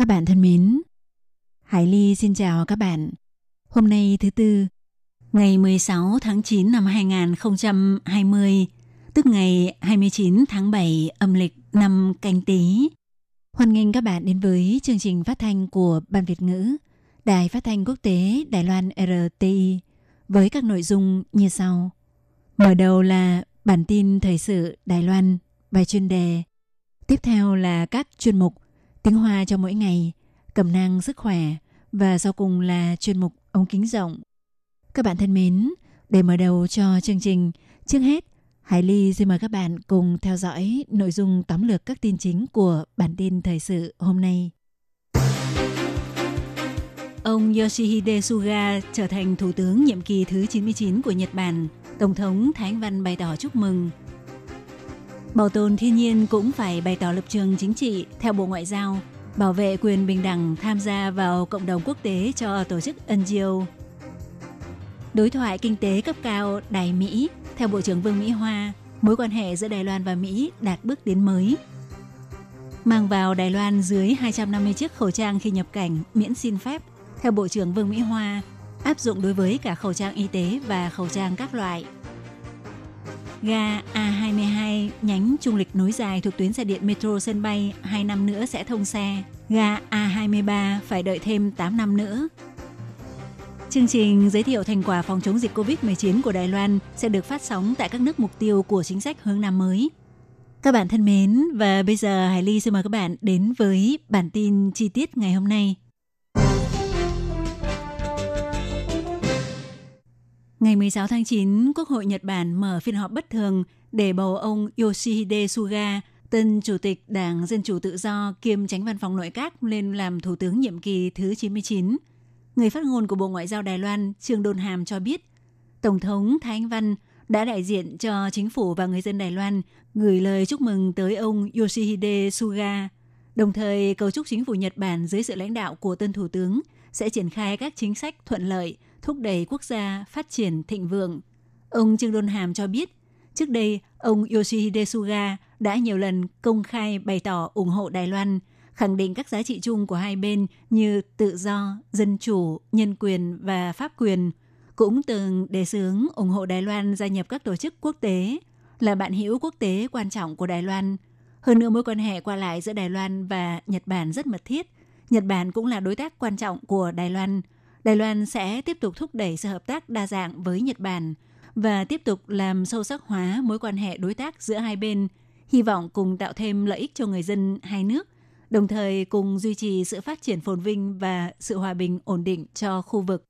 Các bạn thân mến, Hải Ly xin chào các bạn. Hôm nay thứ tư, ngày 16 tháng 9 năm 2020, tức ngày 29 tháng 7 âm lịch năm canh tí. Hoan nghênh các bạn đến với chương trình phát thanh của Ban Việt ngữ, Đài Phát thanh Quốc tế Đài Loan RTI với các nội dung như sau. Mở đầu là bản tin thời sự Đài Loan, bài chuyên đề. Tiếp theo là các chuyên mục tiếng Hoa cho mỗi ngày, cẩm nang sức khỏe và sau cùng là chuyên mục ống kính rộng. Các bạn thân mến, để mở đầu cho chương trình, trước hết, Hải Ly xin mời các bạn cùng theo dõi nội dung tóm lược các tin chính của bản tin thời sự hôm nay. Ông Yoshihide Suga trở thành thủ tướng nhiệm kỳ thứ 99 của Nhật Bản. Tổng thống Thái Anh Văn bày tỏ chúc mừng. Bảo tồn thiên nhiên cũng phải bày tỏ lập trường chính trị theo Bộ Ngoại giao, bảo vệ quyền bình đẳng tham gia vào cộng đồng quốc tế cho tổ chức NGO. Đối thoại kinh tế cấp cao Đài Mỹ theo Bộ trưởng Vương Mỹ Hoa, mối quan hệ giữa Đài Loan và Mỹ đạt bước tiến mới. Mang vào Đài Loan dưới 250 chiếc khẩu trang khi nhập cảnh miễn xin phép theo Bộ trưởng Vương Mỹ Hoa, áp dụng đối với cả khẩu trang y tế và khẩu trang các loại. Ga A22 nhánh trung lịch nối dài thuộc tuyến xe điện metro sân bay 2 năm nữa sẽ thông xe. Ga A23 phải đợi thêm 8 năm nữa. Chương trình giới thiệu thành quả phòng chống dịch COVID-19 của Đài Loan sẽ được phát sóng tại các nước mục tiêu của chính sách hướng Nam mới. Các bạn thân mến, và bây giờ Hải Ly xin mời các bạn đến với bản tin chi tiết ngày hôm nay. Ngày 16 tháng 9, Quốc hội Nhật Bản mở phiên họp bất thường để bầu ông Yoshihide Suga, tân Chủ tịch Đảng Dân Chủ Tự Do kiêm tránh văn phòng nội các lên làm Thủ tướng nhiệm kỳ thứ 99. Người phát ngôn của Bộ Ngoại giao Đài Loan Trương Đôn Hàm cho biết, Tổng thống Thái Anh Văn đã đại diện cho chính phủ và người dân Đài Loan gửi lời chúc mừng tới ông Yoshihide Suga, đồng thời cầu chúc chính phủ Nhật Bản dưới sự lãnh đạo của tân Thủ tướng sẽ triển khai các chính sách thuận lợi – thúc đẩy quốc gia phát triển thịnh vượng. Ông Trương Đôn Hàm cho biết, trước đây ông Yoshihide Suga đã nhiều lần công khai bày tỏ ủng hộ Đài Loan, khẳng định các giá trị chung của hai bên như tự do, dân chủ, nhân quyền và pháp quyền, cũng từng đề xướng ủng hộ Đài Loan gia nhập các tổ chức quốc tế, là bạn hữu quốc tế quan trọng của Đài Loan. Hơn nữa mối quan hệ qua lại giữa Đài Loan và Nhật Bản rất mật thiết. Nhật Bản cũng là đối tác quan trọng của Đài Loan – Đài Loan sẽ tiếp tục thúc đẩy sự hợp tác đa dạng với Nhật Bản và tiếp tục làm sâu sắc hóa mối quan hệ đối tác giữa hai bên, hy vọng cùng tạo thêm lợi ích cho người dân hai nước, đồng thời cùng duy trì sự phát triển phồn vinh và sự hòa bình ổn định cho khu vực.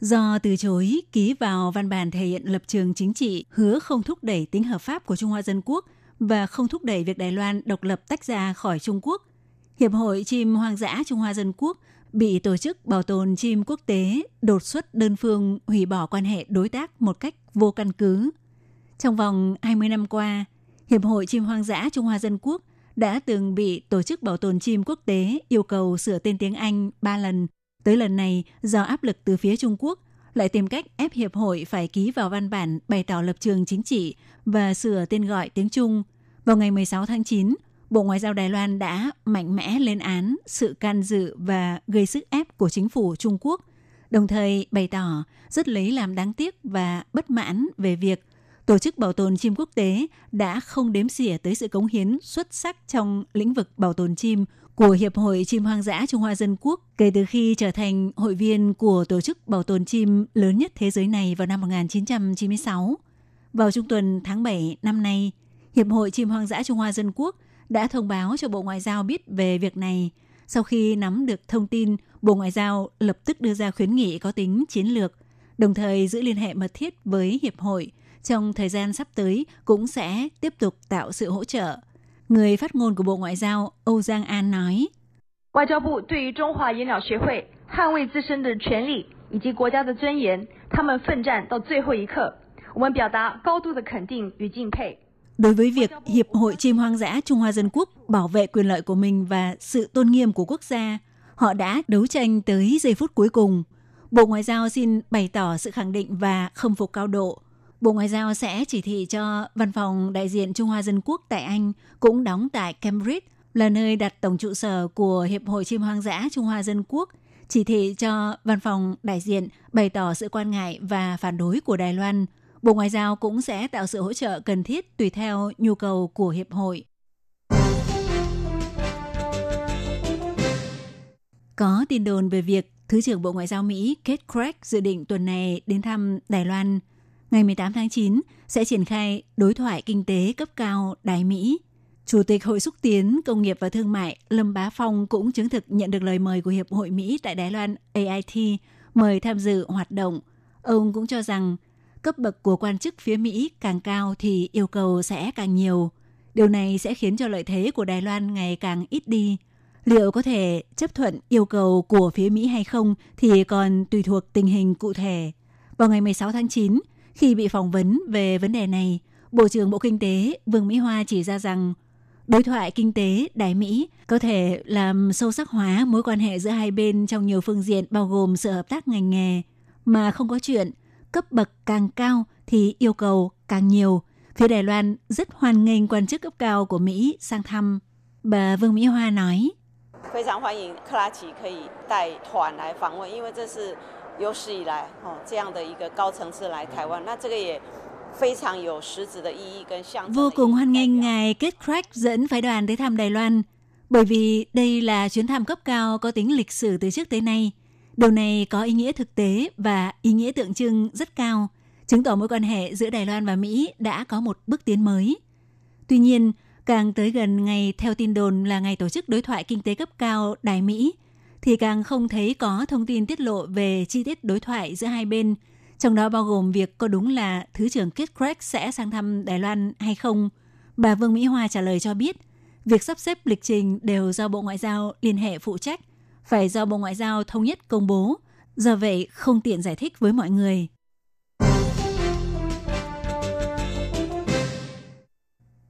Do từ chối ký vào văn bản thể hiện lập trường chính trị hứa không thúc đẩy tính hợp pháp của Trung Hoa Dân Quốc và không thúc đẩy việc Đài Loan độc lập tách ra khỏi Trung Quốc – Hiệp hội chim hoang dã Trung Hoa Dân Quốc bị Tổ chức Bảo tồn chim quốc tế đột xuất đơn phương hủy bỏ quan hệ đối tác một cách vô căn cứ. Trong vòng 20 năm qua, Hiệp hội chim hoang dã Trung Hoa Dân Quốc đã từng bị Tổ chức Bảo tồn chim quốc tế yêu cầu sửa tên tiếng Anh 3 lần. Tới lần này, do áp lực từ phía Trung Quốc, lại tìm cách ép Hiệp hội phải ký vào văn bản bày tỏ lập trường chính trị và sửa tên gọi tiếng Trung. Vào ngày 16 tháng 9, Bộ Ngoại giao Đài Loan đã mạnh mẽ lên án sự can dự và gây sức ép của chính phủ Trung Quốc, đồng thời bày tỏ rất lấy làm đáng tiếc và bất mãn về việc Tổ chức Bảo tồn chim quốc tế đã không đếm xỉa tới sự cống hiến xuất sắc trong lĩnh vực bảo tồn chim của Hiệp hội Chim Hoang dã Trung Hoa Dân Quốc kể từ khi trở thành hội viên của Tổ chức Bảo tồn chim lớn nhất thế giới này vào năm 1996. Vào trung tuần tháng 7 năm nay, Hiệp hội Chim Hoang dã Trung Hoa Dân Quốc đã thông báo cho Bộ Ngoại giao biết về việc này. Sau khi nắm được thông tin, Bộ Ngoại giao lập tức đưa ra khuyến nghị có tính chiến lược, đồng thời giữ liên hệ mật thiết với Hiệp hội trong thời gian sắp tới cũng sẽ tiếp tục tạo sự hỗ trợ. Người phát ngôn của Bộ Ngoại giao Âu Giang An nói, 外交部对于中华野鸟学会捍卫自身的权利以及国家的尊严，他们奋战到最后一刻，我们表达高度的肯定与敬佩。 Đối với việc Hiệp hội Chim Hoang dã Trung Hoa Dân Quốc bảo vệ quyền lợi của mình và sự tôn nghiêm của quốc gia, họ đã đấu tranh tới giây phút cuối cùng. Bộ Ngoại giao xin bày tỏ sự khẳng định và khâm phục cao độ. Bộ Ngoại giao sẽ chỉ thị cho văn phòng đại diện Trung Hoa Dân Quốc tại Anh cũng đóng tại Cambridge là nơi đặt tổng trụ sở của Hiệp hội Chim Hoang dã Trung Hoa Dân Quốc, chỉ thị cho văn phòng đại diện bày tỏ sự quan ngại và phản đối của Đài Loan. Bộ Ngoại giao cũng sẽ tạo sự hỗ trợ cần thiết tùy theo nhu cầu của Hiệp hội. Có tin đồn về việc Thứ trưởng Bộ Ngoại giao Mỹ Kate Craig dự định tuần này đến thăm Đài Loan. Ngày 18 tháng 9 sẽ triển khai đối thoại kinh tế cấp cao Đài Mỹ. Chủ tịch Hội xúc tiến, Công nghiệp và Thương mại Lâm Bá Phong cũng chứng thực nhận được lời mời của Hiệp hội Mỹ tại Đài Loan AIT mời tham dự hoạt động. Ông cũng cho rằng cấp bậc của quan chức phía Mỹ càng cao thì yêu cầu sẽ càng nhiều. Điều này sẽ khiến cho lợi thế của Đài Loan ngày càng ít đi. Liệu có thể chấp thuận yêu cầu của phía Mỹ hay không thì còn tùy thuộc tình hình cụ thể. Vào ngày 16 tháng 9, khi bị phỏng vấn về vấn đề này, Bộ trưởng Bộ Kinh tế Vương Mỹ Hoa chỉ ra rằng đối thoại kinh tế Đài Mỹ có thể làm sâu sắc hóa mối quan hệ giữa hai bên trong nhiều phương diện bao gồm sự hợp tác ngành nghề, mà không có chuyện cấp bậc càng cao thì yêu cầu càng nhiều. Phía Đài Loan rất hoan nghênh quan chức cấp cao của Mỹ sang thăm. Bà Vương Mỹ Hoa nói. Vô cùng hoan nghênh ngài Kết Crack dẫn phái đoàn tới thăm Đài Loan, bởi vì đây là chuyến thăm cấp cao có tính lịch sử từ trước tới nay – Điều này có ý nghĩa thực tế và ý nghĩa tượng trưng rất cao, chứng tỏ mối quan hệ giữa Đài Loan và Mỹ đã có một bước tiến mới. Tuy nhiên, càng tới gần ngày theo tin đồn là ngày tổ chức đối thoại kinh tế cấp cao Đài Mỹ, thì càng không thấy có thông tin tiết lộ về chi tiết đối thoại giữa hai bên, trong đó bao gồm việc có đúng là Thứ trưởng Kit Craig sẽ sang thăm Đài Loan hay không. Bà Vương Mỹ Hoa trả lời cho biết, việc sắp xếp lịch trình đều do Bộ Ngoại giao liên hệ phụ trách, phải do Bộ Ngoại giao thống nhất công bố, do vậy không tiện giải thích với mọi người.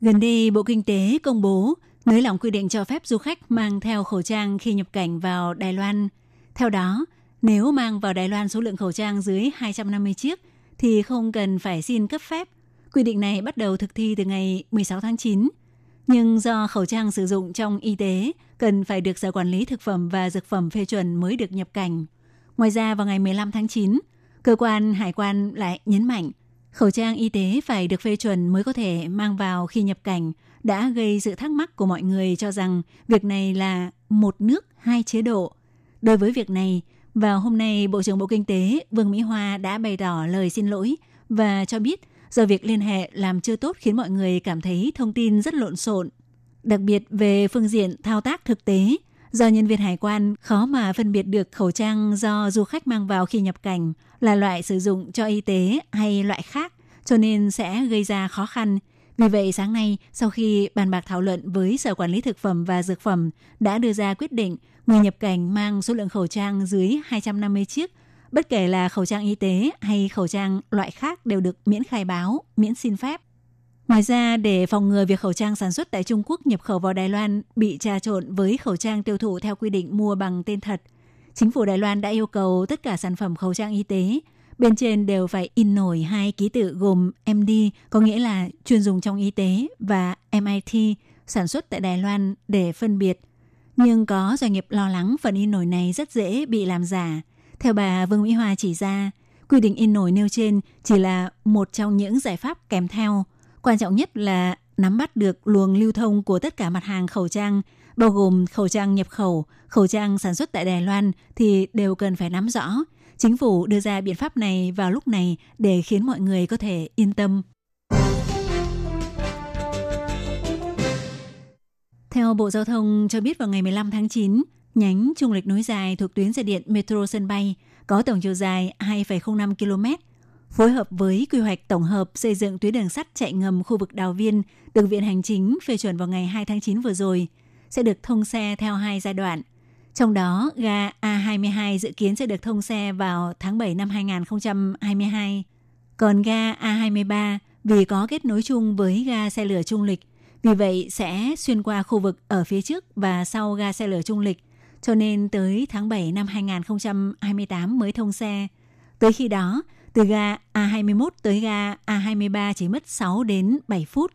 Gần đây, Bộ Kinh tế công bố nới lỏng quy định cho phép du khách mang theo khẩu trang khi nhập cảnh vào Đài Loan. Theo đó, nếu mang vào Đài Loan số lượng khẩu trang dưới 250 chiếc thì không cần phải xin cấp phép. Quy định này bắt đầu thực thi từ ngày 16 tháng 9. Nhưng do khẩu trang sử dụng trong y tế cần phải được Sở Quản lý Thực phẩm và Dược phẩm phê chuẩn mới được nhập cảnh. Ngoài ra vào ngày 15 tháng 9, cơ quan hải quan lại nhấn mạnh khẩu trang y tế phải được phê chuẩn mới có thể mang vào khi nhập cảnh đã gây sự thắc mắc của mọi người cho rằng việc này là một nước hai chế độ. Đối với việc này, vào hôm nay Bộ trưởng Bộ Kinh tế Vương Mỹ Hoa đã bày tỏ lời xin lỗi và cho biết do việc liên hệ làm chưa tốt khiến mọi người cảm thấy thông tin rất lộn xộn. Đặc biệt về phương diện thao tác thực tế, do nhân viên hải quan khó mà phân biệt được khẩu trang do du khách mang vào khi nhập cảnh là loại sử dụng cho y tế hay loại khác, cho nên sẽ gây ra khó khăn. Vì vậy, sáng nay, sau khi bàn bạc thảo luận với Sở Quản lý Thực phẩm và Dược phẩm đã đưa ra quyết định người nhập cảnh mang số lượng khẩu trang dưới 250 chiếc, bất kể là khẩu trang y tế hay khẩu trang loại khác đều được miễn khai báo, miễn xin phép. Ngoài ra, để phòng ngừa việc khẩu trang sản xuất tại Trung Quốc nhập khẩu vào Đài Loan bị trà trộn với khẩu trang tiêu thụ theo quy định mua bằng tên thật, chính phủ Đài Loan đã yêu cầu tất cả sản phẩm khẩu trang y tế bên trên đều phải in nổi hai ký tự gồm MD, có nghĩa là chuyên dùng trong y tế, và MIT, sản xuất tại Đài Loan để phân biệt. Nhưng có doanh nghiệp lo lắng phần in nổi này rất dễ bị làm giả. Theo bà Vương Mỹ Hoa chỉ ra, quy định in nổi nêu trên chỉ là một trong những giải pháp kèm theo. Quan trọng nhất là nắm bắt được luồng lưu thông của tất cả mặt hàng khẩu trang, bao gồm khẩu trang nhập khẩu, khẩu trang sản xuất tại Đài Loan thì đều cần phải nắm rõ. Chính phủ đưa ra biện pháp này vào lúc này để khiến mọi người có thể yên tâm. Theo Bộ Giao thông cho biết vào ngày 15 tháng 9, nhánh trung lịch nối dài thuộc tuyến xe điện Metro sân bay có tổng chiều dài 2,05 km, phối hợp với quy hoạch tổng hợp xây dựng tuyến đường sắt chạy ngầm khu vực Đào Viên được Viện Hành Chính phê chuẩn vào ngày 2 tháng 9 vừa rồi, sẽ được thông xe theo hai giai đoạn. Trong đó, ga A22 dự kiến sẽ được thông xe vào tháng 7 năm 2022. Còn ga A23 vì có kết nối chung với ga xe lửa Trung Lịch, vì vậy sẽ xuyên qua khu vực ở phía trước và sau ga xe lửa Trung Lịch, cho nên tới tháng 7 năm 2028 mới thông xe. Tới khi đó, từ ga A21 tới ga A23 chỉ mất 6 đến 7 phút.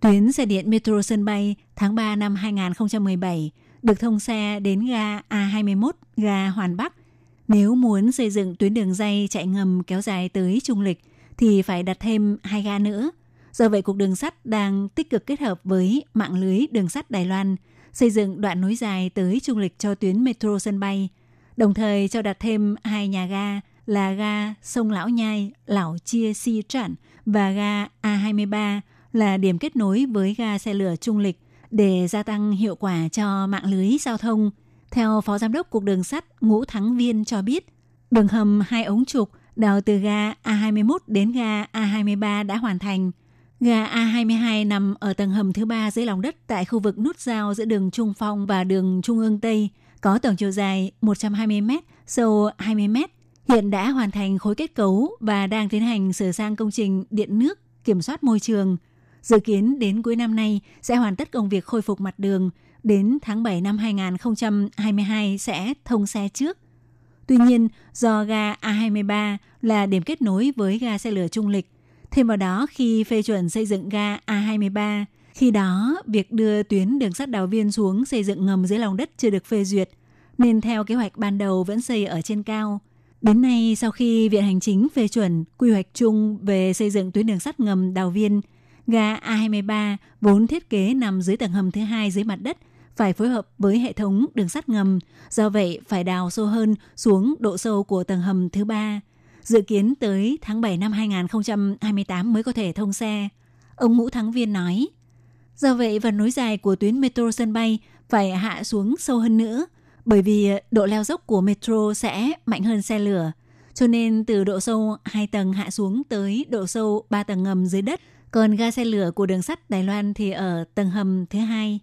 Tuyến xe điện metro sân bay tháng 3 năm 2017 được thông xe đến ga A21, ga Hoàn Bắc. Nếu muốn xây dựng tuyến đường dây chạy ngầm kéo dài tới Trung Lịch thì phải đặt thêm hai ga nữa. Do vậy, Cục Đường sắt đang tích cực kết hợp với mạng lưới đường sắt Đài Loan xây dựng đoạn nối dài tới Trung Lịch cho tuyến metro sân bay, đồng thời cho đặt thêm hai nhà ga là ga sông Lão Nhai, Lão Chia Si Trản và ga A23 là điểm kết nối với ga xe lửa Trung Lịch để gia tăng hiệu quả cho mạng lưới giao thông. Theo Phó Giám đốc Cục Đường sắt Ngũ Thắng Viên cho biết, đường hầm hai ống trục đào từ ga A21 đến ga A23 đã hoàn thành. Ga A22 nằm ở tầng hầm thứ ba dưới lòng đất tại khu vực nút giao giữa đường Trung Phong và đường Trung ương Tây, có tổng chiều dài 120 m, sâu 20 m. Hiện đã hoàn thành khối kết cấu và đang tiến hành sửa sang công trình điện nước, kiểm soát môi trường – Dự kiến đến cuối năm nay sẽ hoàn tất công việc khôi phục mặt đường, đến tháng 7 năm 2022 sẽ thông xe trước. Tuy nhiên, do ga A23 là điểm kết nối với ga xe lửa Trung Lịch, thêm vào đó khi phê chuẩn xây dựng ga A23, khi đó việc đưa tuyến đường sắt đào viên xuống xây dựng ngầm dưới lòng đất chưa được phê duyệt, nên theo kế hoạch ban đầu vẫn xây ở trên cao. Đến nay, sau khi Viện Hành Chính phê chuẩn quy hoạch chung về xây dựng tuyến đường sắt ngầm đào viên – Ga A23 vốn thiết kế nằm dưới tầng hầm thứ hai dưới mặt đất, phải phối hợp với hệ thống đường sắt ngầm, do vậy phải đào sâu hơn xuống độ sâu của tầng hầm thứ ba. Dự kiến tới tháng 7 năm 2028 mới có thể thông xe. Ông Ngũ Thắng Viên nói, do vậy phần nối dài của tuyến metro sân bay phải hạ xuống sâu hơn nữa, bởi vì độ leo dốc của metro sẽ mạnh hơn xe lửa. Cho nên từ độ sâu 2 tầng hạ xuống tới độ sâu 3 tầng ngầm dưới đất – còn ga xe lửa của đường sắt Đài Loan thì ở tầng hầm thứ hai.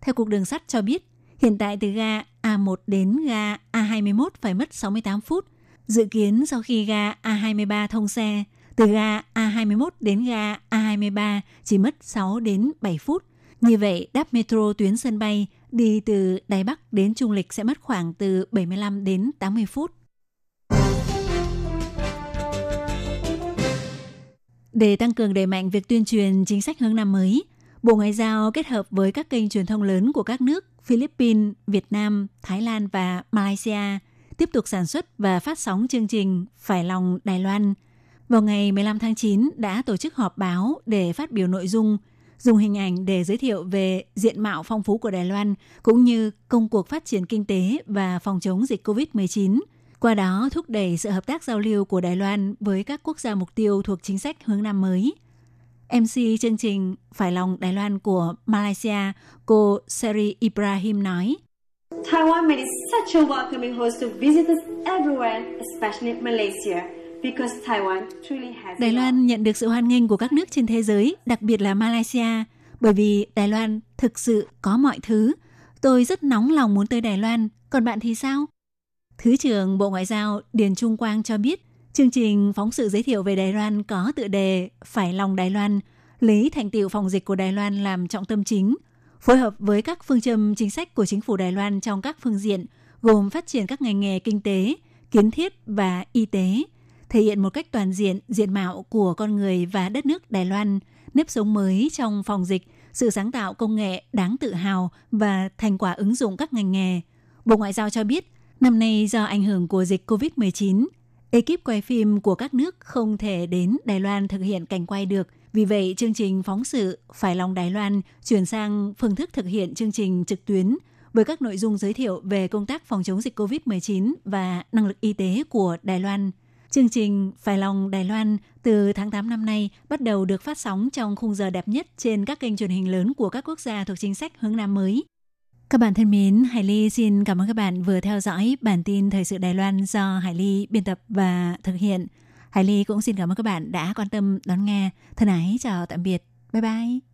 Theo Cục Đường sắt cho biết, hiện tại từ ga A1 đến ga A21 phải mất 68 phút. Dự kiến sau khi ga A23 thông xe, từ ga A21 đến ga A23 chỉ mất 6 đến 7 phút. Như vậy, đáp metro tuyến sân bay đi từ Đài Bắc đến Trung Lịch sẽ mất khoảng từ 75 đến 80 phút. Để tăng cường đẩy mạnh việc tuyên truyền chính sách hướng năm mới, Bộ Ngoại giao kết hợp với các kênh truyền thông lớn của các nước Philippines, Việt Nam, Thái Lan và Malaysia tiếp tục sản xuất và phát sóng chương trình Phải lòng Đài Loan. Vào ngày 15 tháng 9 đã tổ chức họp báo để phát biểu nội dung, dùng hình ảnh để giới thiệu về diện mạo phong phú của Đài Loan cũng như công cuộc phát triển kinh tế và phòng chống dịch COVID-19 – qua đó thúc đẩy sự hợp tác giao lưu của Đài Loan với các quốc gia mục tiêu thuộc chính sách hướng Nam mới. MC chương trình Phải lòng Đài Loan của Malaysia, cô Seri Ibrahim nói, Taiwan made it such a welcoming host to visitors everywhere, especially Malaysia. Đài Loan nhận được sự hoan nghênh của các nước trên thế giới, đặc biệt là Malaysia, bởi vì Đài Loan thực sự có mọi thứ. Tôi rất nóng lòng muốn tới Đài Loan, còn bạn thì sao? Thứ trưởng Bộ Ngoại giao Điền Trung Quang cho biết, chương trình phóng sự giới thiệu về Đài Loan có tựa đề Phải lòng Đài Loan, lấy thành tiệu phòng dịch của Đài Loan làm trọng tâm chính, phối hợp với các phương châm chính sách của chính phủ Đài Loan trong các phương diện, gồm phát triển các ngành nghề kinh tế, kiến thiết và y tế, thể hiện một cách toàn diện diện mạo của con người và đất nước Đài Loan, nếp sống mới trong phòng dịch, sự sáng tạo công nghệ đáng tự hào và thành quả ứng dụng các ngành nghề. Bộ Ngoại giao cho biết, Năm nay do ảnh hưởng của dịch COVID-19, ekip quay phim của các nước không thể đến Đài Loan thực hiện cảnh quay được. Vì vậy, chương trình phóng sự Phải lòng Đài Loan chuyển sang phương thức thực hiện chương trình trực tuyến với các nội dung giới thiệu về công tác phòng chống dịch COVID-19 và năng lực y tế của Đài Loan. Chương trình Phải lòng Đài Loan từ tháng 8 năm nay bắt đầu được phát sóng trong khung giờ đẹp nhất trên các kênh truyền hình lớn của các quốc gia thuộc chính sách hướng Nam mới. Các bạn thân mến, Hải Ly xin cảm ơn các bạn vừa theo dõi bản tin Thời sự Đài Loan do Hải Ly biên tập và thực hiện. Hải Ly cũng xin cảm ơn các bạn đã quan tâm đón nghe. Thân ái chào tạm biệt. Bye bye.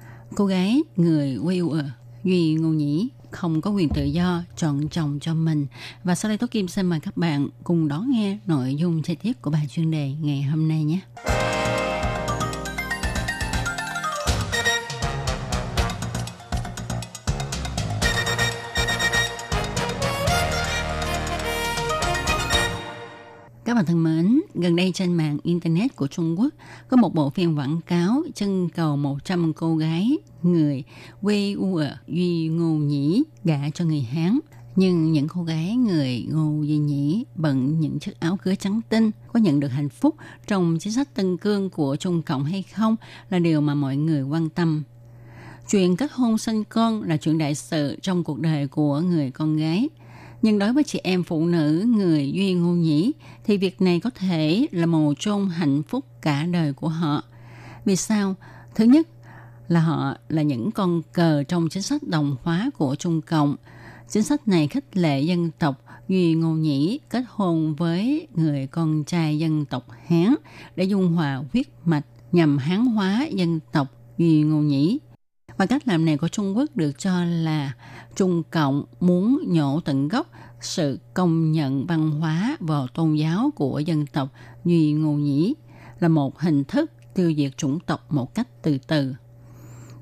Cô gái, người Uyghur Duy Ngô Nhĩ, không có quyền tự do chọn chồng cho mình. Và sau đây Tố Kim xin mời các bạn cùng đón nghe nội dung chi tiết của bài chuyên đề ngày hôm nay nhé. Gần đây trên mạng Internet của Trung Quốc, có một bộ phim quảng cáo chân cầu 100 cô gái người quê u ở Duy Ngô Nhĩ gả cho người Hán. Nhưng những cô gái người Ngô Duy Nhĩ bận những chiếc áo cưới trắng tinh, có nhận được hạnh phúc trong chính sách tân cương của Trung Cộng hay không là điều mà mọi người quan tâm. Chuyện kết hôn sinh con là chuyện đại sự trong cuộc đời của người con gái – nhưng đối với chị em phụ nữ, người Duy Ngô Nhĩ, thì việc này có thể là mồ chôn hạnh phúc cả đời của họ. Vì sao? Thứ nhất là họ là những con cờ trong chính sách đồng hóa của Trung Cộng. Chính sách này khích lệ dân tộc Duy Ngô Nhĩ kết hôn với người con trai dân tộc Hán để dung hòa huyết mạch nhằm hán hóa dân tộc Duy Ngô Nhĩ. Và cách làm này của Trung Quốc được cho là Trung Cộng muốn nhổ tận gốc sự công nhận văn hóa và tôn giáo của dân tộc Duy Ngô Nhĩ là một hình thức tiêu diệt chủng tộc một cách từ từ.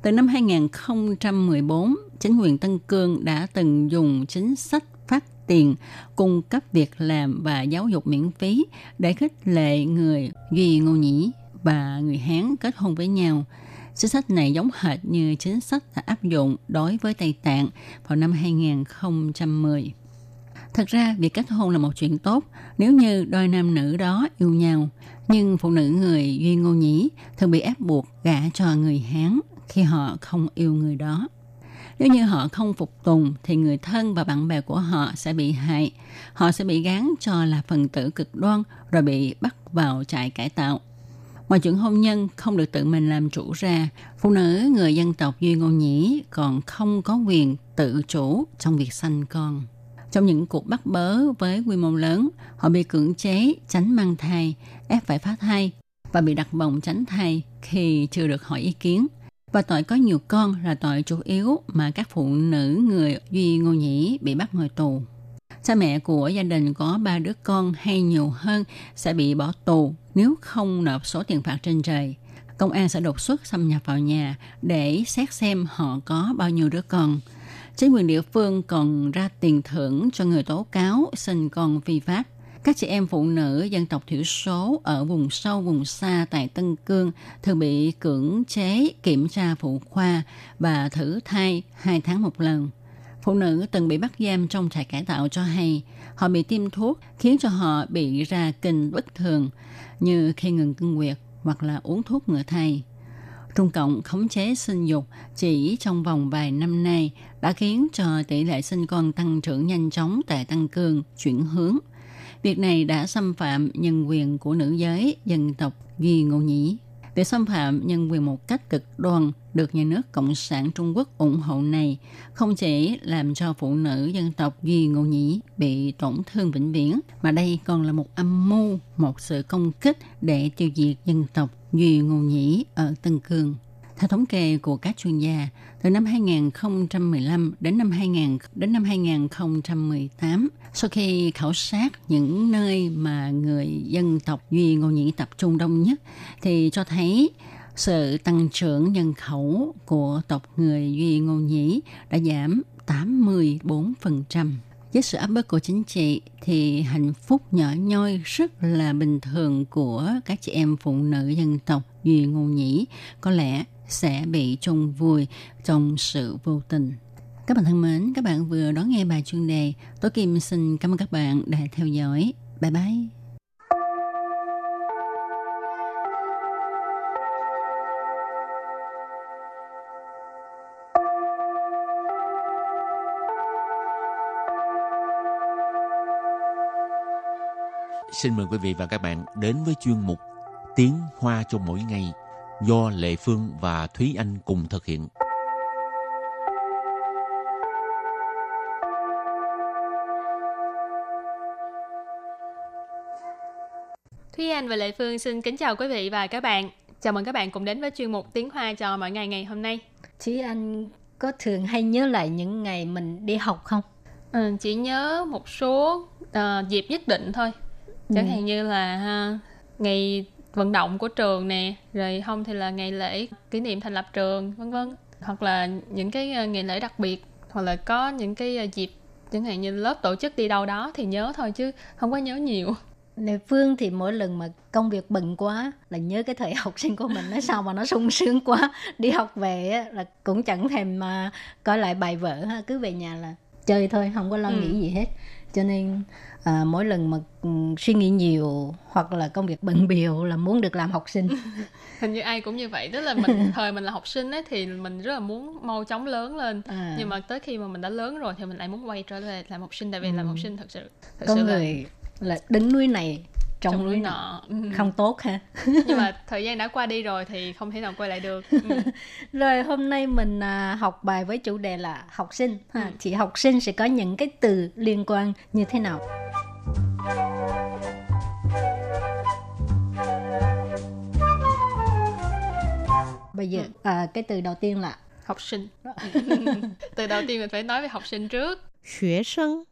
Từ năm 2014, chính quyền Tân Cương đã từng dùng chính sách phát tiền cung cấp việc làm và giáo dục miễn phí để khích lệ người Duy Ngô Nhĩ và người Hán kết hôn với nhau – Chính sách này giống hệt như chính sách đã áp dụng đối với Tây Tạng vào năm 2010. Thật ra, việc kết hôn là một chuyện tốt nếu như đôi nam nữ đó yêu nhau. Nhưng phụ nữ người Duy Ngô Nhĩ thường bị ép buộc gả cho người Hán khi họ không yêu người đó. Nếu như họ không phục tùng thì người thân và bạn bè của họ sẽ bị hại. Họ sẽ bị gán cho là phần tử cực đoan rồi bị bắt vào trại cải tạo. Ngoài chuyện hôn nhân không được tự mình làm chủ ra, phụ nữ người dân tộc Duy Ngô Nhĩ còn không có quyền tự chủ trong việc sanh con. Trong những cuộc bắt bớ với quy mô lớn, họ bị cưỡng chế tránh mang thai, ép phải phá thai và bị đặt bồng tránh thai khi chưa được hỏi ý kiến. Và tội có nhiều con là tội chủ yếu mà các phụ nữ người Duy Ngô Nhĩ bị bắt ngồi tù. Cha mẹ của gia đình có ba đứa con hay nhiều hơn sẽ bị bỏ tù nếu không nộp số tiền phạt trên trời. Công an sẽ đột xuất xâm nhập vào nhà để xét xem họ có bao nhiêu đứa con. Chính quyền địa phương còn ra tiền thưởng cho người tố cáo sinh con phi pháp. Các chị em phụ nữ dân tộc thiểu số ở vùng sâu, vùng xa tại Tân Cương thường bị cưỡng chế kiểm tra phụ khoa và thử thai hai tháng một lần. Phụ nữ từng bị bắt giam trong trại cải tạo cho hay họ bị tiêm thuốc khiến cho họ bị ra kinh bất thường, như khi ngừng kinh nguyệt hoặc là uống thuốc ngừa thai. Trung Cộng khống chế sinh dục chỉ trong vòng vài năm nay đã khiến cho tỷ lệ sinh con tăng trưởng nhanh chóng tại Tăng Cương chuyển hướng. Việc này đã xâm phạm nhân quyền của nữ giới dân tộc Duy Ngô Nhĩ. Việc xâm phạm nhân quyền một cách cực đoan được nhà nước Cộng sản Trung Quốc ủng hộ này không chỉ làm cho phụ nữ dân tộc Duy Ngô Nhĩ bị tổn thương vĩnh viễn, mà đây còn là một âm mưu, một sự công kích để tiêu diệt dân tộc Duy Ngô Nhĩ ở Tân Cương. Theo thống kê của các chuyên gia, từ năm 2015 đến năm 2000 đến năm 2018, sau khi khảo sát những nơi mà người dân tộc Duy Ngô Nhĩ tập trung đông nhất, thì cho thấy sự tăng trưởng nhân khẩu của tộc người Duy Ngô Nhĩ đã giảm 84%. Với sự áp bức của chính trị thì hạnh phúc nhỏ nhoi rất là bình thường của các chị em phụ nữ dân tộc Duy Ngô Nhĩ có lẽ sẽ bị chung vùi trong sự vô tình. Các bạn thân mến, các bạn vừa đón nghe bài chuyên đề. Tố Kim xin cảm ơn các bạn đã theo dõi. Bye bye. Xin mời quý vị và các bạn đến với chuyên mục Tiếng Hoa cho mỗi ngày do Lệ Phương và Thúy Anh cùng thực hiện. Thúy Anh và Lệ Phương xin kính chào quý vị và các bạn. Chào mừng các bạn cùng đến với chuyên mục Tiếng Hoa cho mỗi ngày ngày hôm nay. Thúy Anh có thường hay nhớ lại những ngày mình đi học không? Ừ, chỉ nhớ một số uh, dịp nhất định thôi. Chẳng Ừ. hạn như là ha, ngày vận động của trường nè, rồi không thì là ngày lễ kỷ niệm thành lập trường, vân vân. Hoặc là những cái ờ, ngày lễ đặc biệt, hoặc là có những cái ờ, dịp chẳng hạn như lớp tổ chức đi đâu đó thì nhớ thôi chứ không có nhớ nhiều. Lệ Phương thì mỗi lần mà công việc bận quá là nhớ cái thời học sinh của mình nó sao mà nó sung sướng quá đi học về là cũng chẳng thèm mà coi lại bài vở ha cứ về nhà là chơi thôi không có lo Ừ. nghĩ gì hết cho nên à, mỗi lần mà ừ, suy nghĩ nhiều hoặc là công việc bận biểu là muốn được làm học sinh hình như ai cũng như vậy tức là mình thời mình là học sinh ấy thì mình rất là muốn mau chóng lớn lên à, nhưng mà tới khi mà mình đã lớn rồi thì mình lại muốn quay trở về làm học sinh tại vì làm Ừ. học sinh thật sự thật có sự người là đứng núi này trong, trong núi nọ Ừ. không tốt ha nhưng mà thời gian đã qua đi rồi thì không thể nào quay lại được Ừ. Rồi hôm nay mình à, học bài với chủ đề là học sinh ha. Ừ. Thì học sinh sẽ có những cái từ liên quan như thế nào? bây giờ ừ. à, cái từ đầu tiên là học sinh. Từ đầu tiên mình phải nói về học sinh trước. Xuế sinh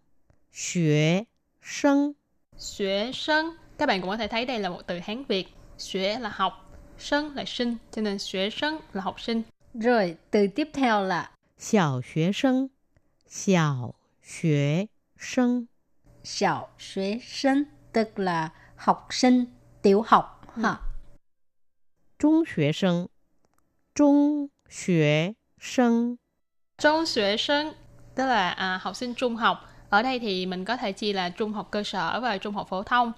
Xuế sinh Xuế sinh Các bạn cũng có thể thấy đây là một từ Hán Việt. Xuế là học Sinh là sinh Cho nên xuế sinh là học sinh. Rồi từ tiếp theo là Xiao xuế sinh Xiao xuế sinh Xiao xuế sinh Tức là học sinh tiểu học ừ. ha. Trung xuế sinh trung xuế sân trung xuế sân tức là à, học sinh trung học ở đây thì mình có thể chia là trung học cơ sở và trung học phổ thông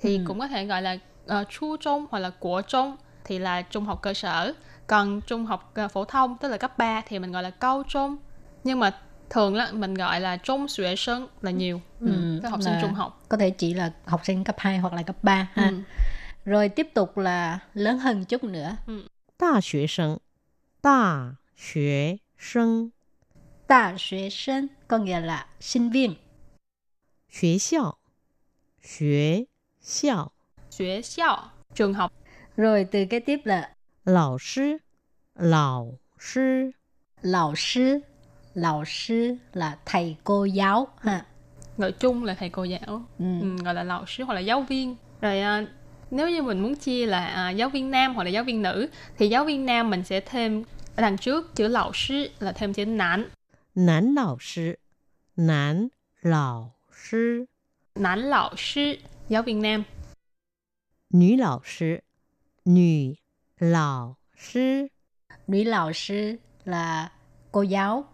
thì ừ. cũng có thể gọi là uh, trung hoặc là của trung thì là trung học cơ sở còn trung học uh, phổ thông tức là cấp 3 thì mình gọi là cao trung nhưng mà thường là mình gọi là trung xuế sân là ừ. nhiều ừ. Ừ. Học sinh trung học có thể chỉ là học sinh cấp 2 hoặc là cấp 3 ha ừ. rồi tiếp tục là lớn hơn chút nữa ừ. 大学生，大学生， Đại学生có nghĩa là sinh viên. 学校，学校， Xuế xiao, trường học. Rồi từ kế tiếp là 老师，老师， lão sư. Lão sư là thầy cô giáo ha. Gọi chung là thầy cô giáo. Ừ. Ừ, gọi là lão sư hoặc là giáo viên rồi à, nếu như mình muốn chia là à, giáo viên nam hoặc là giáo viên nữ thì giáo viên nam mình sẽ thêm đằng trước chữ lão sư là thêm chữ nán nán lão sư. Nán lão sư. Nán lão sư giáo viên nam. Nữ lão sư. Nữ lão sư. Nữ lão sư là cô giáo.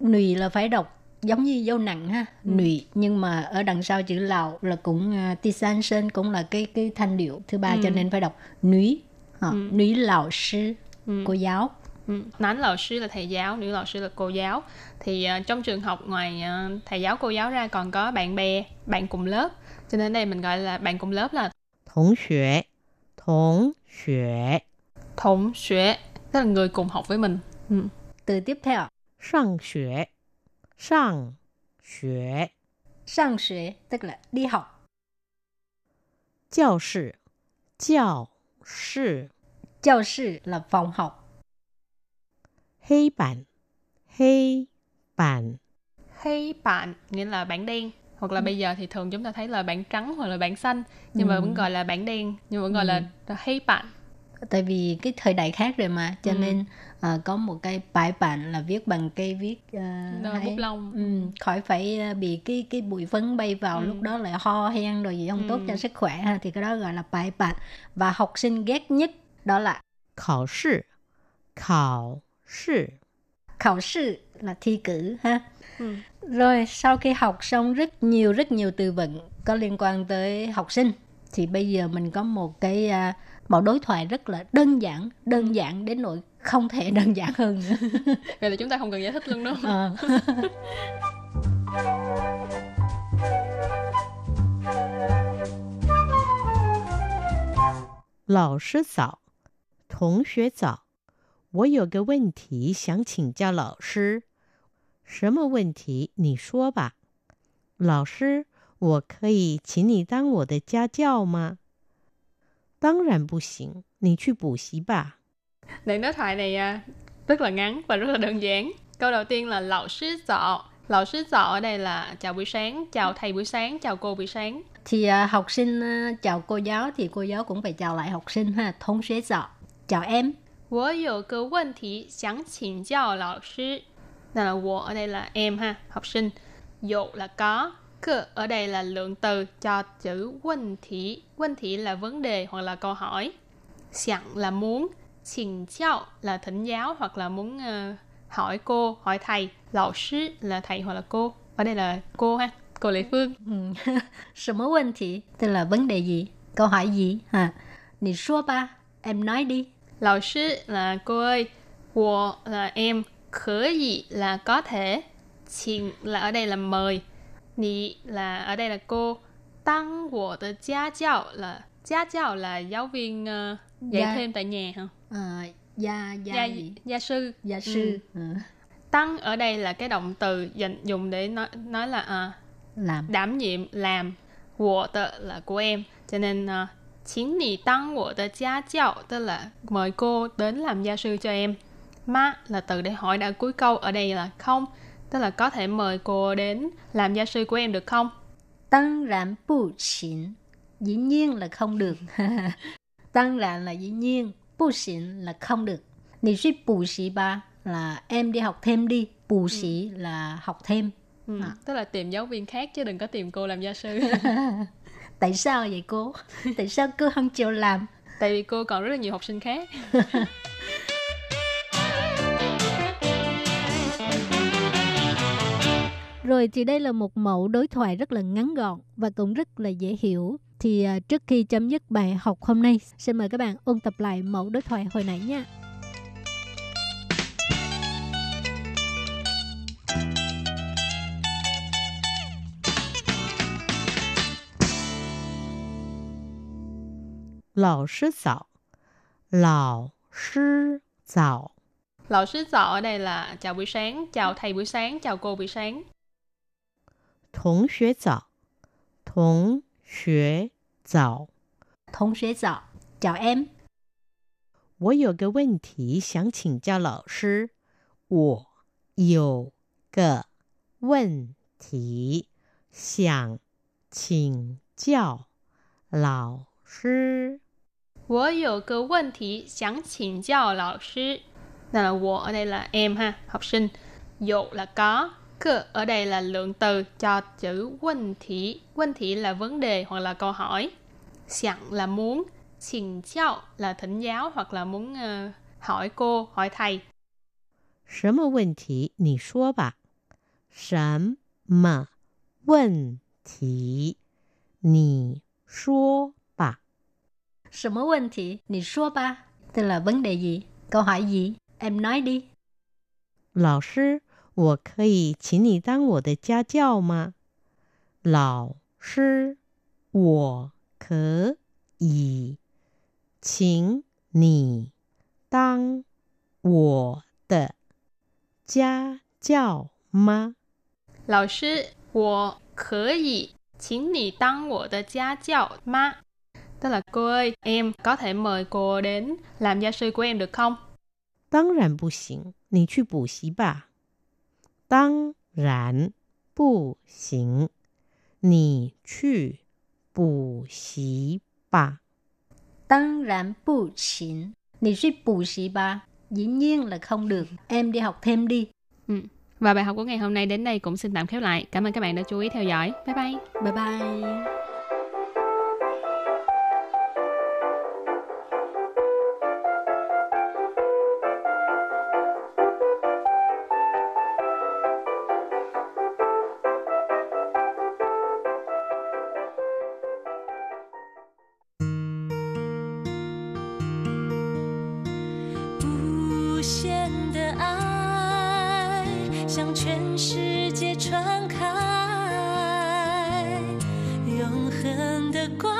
Nữ là phải đọc giống như dâu nặng ha ừ. nhưng mà ở đằng sau chữ lào là cũng à, uh, tisan sơn cũng là cái cái thanh điệu thứ ba ừ. cho nên phải đọc núi ờ, ừ. núi lão sư ừ. cô giáo Ừ. Nán lão sư là thầy giáo, nữ lão sư là cô giáo. Thì uh, trong trường học ngoài uh, thầy giáo cô giáo ra còn có bạn bè, bạn cùng lớp. Cho nên đây mình gọi là bạn cùng lớp là thống xuế, thống xuế, thống xuế, tức là người cùng học với mình. Ừ. Từ tiếp theo, sang xuế, 上学，上学， sang xuế tức là đi học. 教室，教室， Giáo sư là phòng học. 黑板，黑板， hay bạn nghĩa là bảng đen hoặc là bây giờ thì thường chúng ta thấy là bảng trắng hoặc là bảng xanh nhưng mà Ừ. vẫn gọi là bảng đen nhưng vẫn gọi Ừ. là hay bạn tại vì cái thời đại khác rồi mà cho ừ. nên uh, có một cái bài bản là viết bằng cây viết uh, hay, bút lông um, khỏi phải ờ, bị cái cái bụi phấn bay vào ừ. lúc đó lại ho hen rồi gì không ừ. tốt cho sức khỏe ha thì cái đó gọi là bài bản và học sinh ghét nhất đó là khảo sư khảo sư khảo sư là thi cử ha ừ. rồi sau khi học xong rất nhiều rất nhiều từ vựng có liên quan tới học sinh thì bây giờ mình có một cái uh, mẫu đối thoại rất là đơn giản, đơn giản đến nỗi không thể đơn giản hơn nữa. Vậy là chúng ta không cần giải thích luôn đâu. Ờ. 老师早，同学早，我有个问题想请教老师。什么问题？你说吧。老师，我可以请你当我的家教吗？ 当然不行，你去补习吧。 Đoạn đối thoại này à, rất là ngắn và rất là đơn giản. Câu đầu tiên là lão sư dọ. Lão sư dọ ở đây là chào buổi sáng, chào thầy buổi sáng, chào cô buổi sáng. thì à, học sinh à, chào cô giáo thì cô giáo cũng phải chào lại học sinh ha. Thông xuế dọ. Chào em. 我有个问题想请教老师。Đó là 我 ở đây là em ha, học sinh. Dụ là có, Cơ ở đây là lượng từ cho chữ vấn thị. Vấn thị là vấn đề hoặc là câu hỏi. Xiang là muốn. Xin chào là thỉnh giáo hoặc là muốn uh, hỏi cô, hỏi thầy. Lão sư là thầy hoặc là cô. Ở đây là cô ha. Cô Lê Phương. Ừ. Sự mối vấn thị tức là vấn đề gì? Câu hỏi gì? Ha. Nì xua ba, em nói đi. Lão sư là cô ơi. Wo là em. Khở gì là có thể. Xin là ở đây là mời nì là ở đây là cô, tăng wo de gia giáo là gia giáo là giáo viên ờ, dạy Gia- thêm tại nhà hả? À, gia, gia, Gia, gì? gia sư. Gia sư. Ừ. Tăng ở đây là cái động từ dành dùng để nói nói là à, Làm. đảm nhiệm làm của tờ là của em cho nên uh, chính nì tăng của tờ gia giáo tức là mời cô đến làm gia sư cho em ma là từ để hỏi đã cuối câu ở đây là không tức là có thể mời cô đến làm gia sư của em được không Tăng rạn bù xỉn. Dĩ nhiên là không được. Tăng rạn là dĩ nhiên. Bù xỉn là không được. Nì suy bù xỉ ba là em đi học thêm đi. Bù xỉ là học thêm. ừ. À. tức là tìm giáo viên khác chứ đừng có tìm cô làm gia sư Tại sao vậy cô? Tại sao cô không chịu làm? tại vì cô còn rất là nhiều học sinh khác Rồi thì đây là một mẫu đối thoại rất là ngắn gọn và cũng rất là dễ hiểu. Thì à, trước khi chấm dứt bài học hôm nay, xin mời các bạn ôn tập lại mẫu đối thoại hồi nãy nha. Lão sư giáo Lão sư giáo Lão sư giáo ở đây là chào buổi sáng, chào thầy buổi sáng, chào cô buổi sáng. 同学早，同学早，同学早，叫 M。我有个问题想请教老师。我有个问题想请教老师。我有个问题想请教老师。那我那了 M 哈，好，生有了个。cơ ở đây là lượng từ cho chữ vấn thị. Vấn thị là vấn đề hoặc là câu hỏi. Sẵn là muốn,请教là thỉnh giáo hoặc là muốn ờ, hỏi cô, hỏi thầy. 什么问题？你说吧。什么问题？你说吧。 什么问题? Nì xua ba. Tức là vấn đề gì? Câu hỏi gì? Em nói đi. 老师， 我可以请你当我的家教吗？老师，我可以请你当我的家教吗？ Lão sư, 我可以请你当我的家教吗? Tức là cô ơi, em có thể mời cô đến làm gia sư của em được không? 当然不行，你去补习吧。 当然不行，你去补习吧。 Tăng rạn bù xỉn. Nì suy bù xỉ ba. Dĩ nhiên là không được. Em đi học thêm đi. Ừ. Và bài học của ngày hôm nay đến đây cũng xin tạm khép lại. Cảm ơn các bạn đã chú ý theo dõi. Bye bye! Bye bye. 爱向全世界传开，永恒的光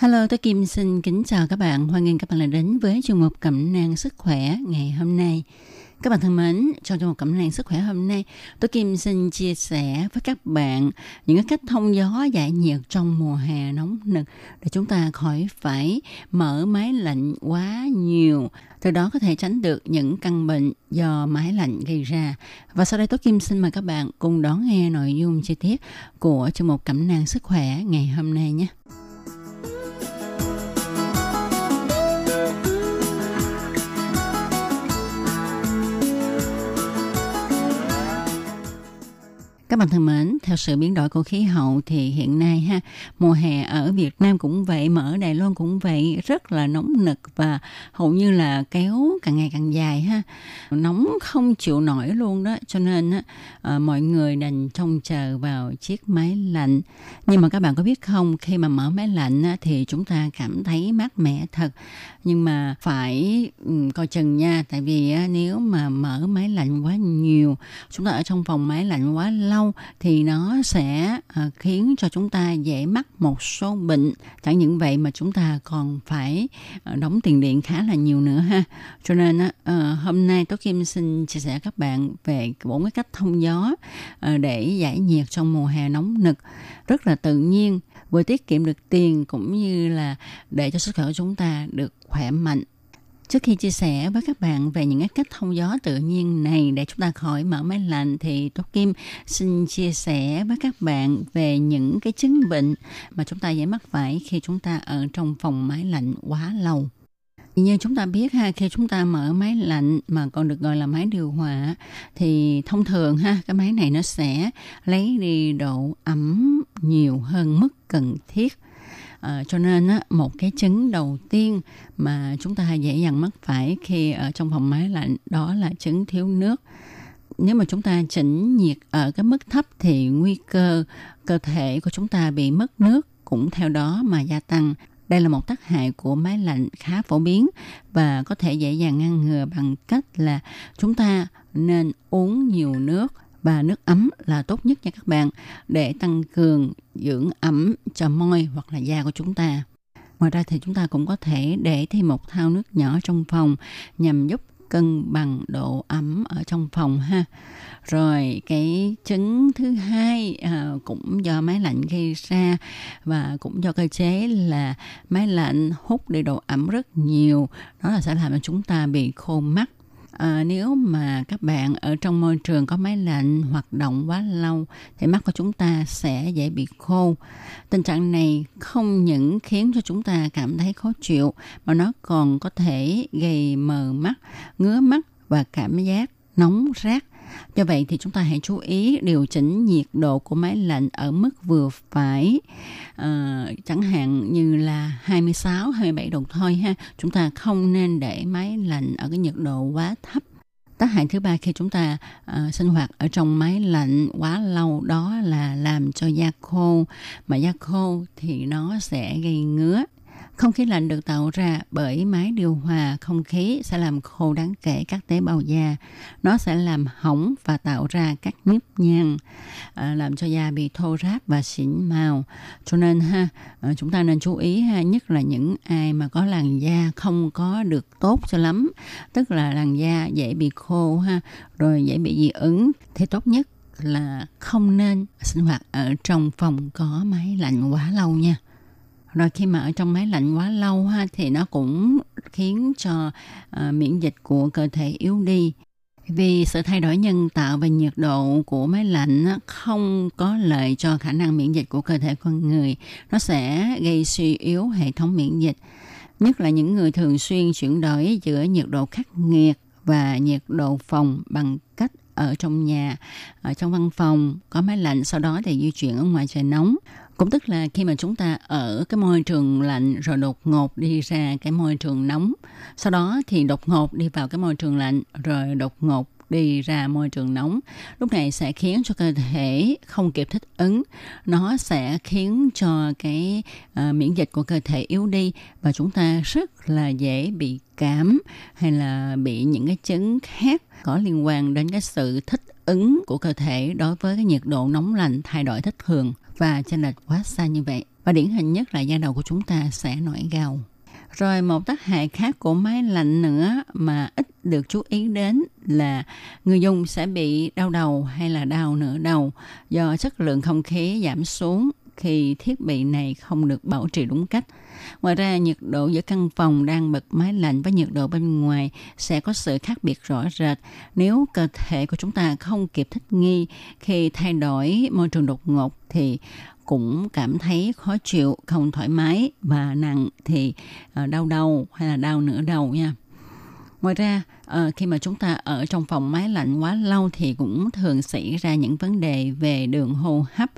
Hello, tôi Kim xin kính chào các bạn. Hoan nghênh các bạn đã đến với chương mục Cẩm nang sức khỏe ngày hôm nay. Các bạn thân mến, trong chương mục Cẩm nang sức khỏe hôm nay, tôi Kim xin chia sẻ với các bạn những cái cách thông gió giải nhiệt trong mùa hè nóng nực để chúng ta khỏi phải mở máy lạnh quá nhiều. Từ đó có thể tránh được những căn bệnh do máy lạnh gây ra. Và sau đây tôi Kim xin mời các bạn cùng đón nghe nội dung chi tiết của chương mục Cẩm nang sức khỏe ngày hôm nay nhé. Các bạn thân mến, theo sự biến đổi của khí hậu thì hiện nay ha, mùa hè ở Việt Nam cũng vậy, mà ở Đài Loan cũng vậy, rất là nóng nực và hầu như là kéo càng ngày càng dài ha. Nóng không chịu nổi luôn đó, cho nên á, à, mọi người đành trông chờ vào chiếc máy lạnh. Nhưng mà các bạn có biết không, khi mà mở máy lạnh á, thì chúng ta cảm thấy mát mẻ thật. Nhưng mà phải um, coi chừng nha, tại vì á, nếu mà mở máy lạnh quá nhiều, chúng ta ở trong phòng máy lạnh quá lâu thì nó sẽ ờ, khiến cho chúng ta dễ mắc một số bệnh. Chẳng những vậy mà chúng ta còn phải ờ, đóng tiền điện khá là nhiều nữa ha. Cho nên ờ, hôm nay tôi Kim xin chia sẻ các bạn về bốn cái cách thông gió để giải nhiệt trong mùa hè nóng nực rất là tự nhiên, vừa tiết kiệm được tiền cũng như là để cho sức khỏe của chúng ta được khỏe mạnh Trước khi chia sẻ với các bạn về những cái cách thông gió tự nhiên này để chúng ta khỏi mở máy lạnh thì Tốt Kim xin chia sẻ với các bạn về những cái chứng bệnh mà chúng ta dễ mắc phải khi chúng ta ở trong phòng máy lạnh quá lâu. Như chúng ta biết ha, khi chúng ta mở máy lạnh mà còn được gọi là máy điều hòa thì thông thường ha, cái máy này nó sẽ lấy đi độ ẩm nhiều hơn mức cần thiết À, cho nên á, một cái chứng đầu tiên mà chúng ta dễ dàng mắc phải khi ở trong phòng máy lạnh đó là chứng thiếu nước. Nếu mà chúng ta chỉnh nhiệt ở cái mức thấp thì nguy cơ cơ thể của chúng ta bị mất nước cũng theo đó mà gia tăng. Đây là một tác hại của máy lạnh khá phổ biến và có thể dễ dàng ngăn ngừa bằng cách là chúng ta nên uống nhiều nước và nước ấm là tốt nhất nha các bạn để tăng cường dưỡng ẩm cho môi hoặc là da của chúng ta. Ngoài ra thì chúng ta cũng có thể để thêm một thao nước nhỏ trong phòng nhằm giúp cân bằng độ ẩm ở trong phòng ha. Rồi cái chứng thứ hai à, cũng do máy lạnh gây ra và cũng do cơ chế là máy lạnh hút đi độ ẩm rất nhiều. Đó là sẽ làm cho chúng ta bị khô mắt à, nếu mà các bạn ở trong môi trường có máy lạnh hoạt động quá lâu thì mắt của chúng ta sẽ dễ bị khô. Tình trạng này không những khiến cho chúng ta cảm thấy khó chịu mà nó còn có thể gây mờ mắt ngứa mắt và cảm giác nóng rát. Do vậy thì chúng ta hãy chú ý điều chỉnh nhiệt độ của máy lạnh ở mức vừa phải. À, chẳng hạn như là 26, 27 độ thôi ha. Chúng ta không nên để máy lạnh ở cái nhiệt độ quá thấp tác hại thứ ba khi chúng ta uh, sinh hoạt ở trong máy lạnh quá lâu đó là làm cho da khô mà da khô thì nó sẽ gây ngứa không khí lạnh được tạo ra bởi máy điều hòa không khí sẽ làm khô đáng kể các tế bào da. Nó sẽ làm hỏng và tạo ra các nếp nhăn, à, làm cho da bị thô ráp và xỉn màu. Cho nên ha, à, chúng ta nên chú ý ha, nhất là những ai mà có làn da không có được tốt cho lắm, tức là làn da dễ bị khô ha, rồi dễ bị dị ứng thì tốt nhất là không nên sinh hoạt ở trong phòng có máy lạnh quá lâu nha rồi khi mà ở trong máy lạnh quá lâu ha thì nó cũng khiến cho uh, miễn dịch của cơ thể yếu đi. Vì sự thay đổi nhân tạo về nhiệt độ của máy lạnh không có lợi cho khả năng miễn dịch của cơ thể con người. Nó sẽ gây suy yếu hệ thống miễn dịch nhất là những người thường xuyên chuyển đổi giữa nhiệt độ khắc nghiệt và nhiệt độ phòng bằng cách ở trong nhà ở trong văn phòng. Có máy lạnh sau đó thì di chuyển ở ngoài trời nóng cũng tức là khi mà chúng ta ở cái môi trường lạnh rồi đột ngột đi ra cái môi trường nóng sau đó thì đột ngột đi vào cái môi trường lạnh rồi đột ngột đi ra môi trường nóng. Lúc này sẽ khiến cho cơ thể không kịp thích ứng. Nó sẽ khiến cho cái uh, miễn dịch của cơ thể yếu đi và chúng ta rất là dễ bị cảm hay là bị những cái chứng khác có liên quan đến cái sự thích ứng của cơ thể đối với cái nhiệt độ nóng lạnh thay đổi thất thường và chênh lệch quá xa như vậy. Và điển hình nhất là da đầu của chúng ta sẽ nổi gào. Rồi một tác hại khác của máy lạnh nữa mà ít được chú ý đến là người dùng sẽ bị đau đầu hay là đau nửa đầu do chất lượng không khí giảm xuống khi thiết bị này không được bảo trì đúng cách. Ngoài ra, nhiệt độ giữa căn phòng đang bật máy lạnh với nhiệt độ bên ngoài sẽ có sự khác biệt rõ rệt nếu cơ thể của chúng ta không kịp thích nghi khi thay đổi môi trường đột ngột thì cũng cảm thấy khó chịu, không thoải mái và nặng thì ờ, đau đầu hay là đau nửa đầu nha. Ngoài ra, ờ, khi mà chúng ta ở trong phòng máy lạnh quá lâu thì cũng thường xảy ra những vấn đề về đường hô hấp.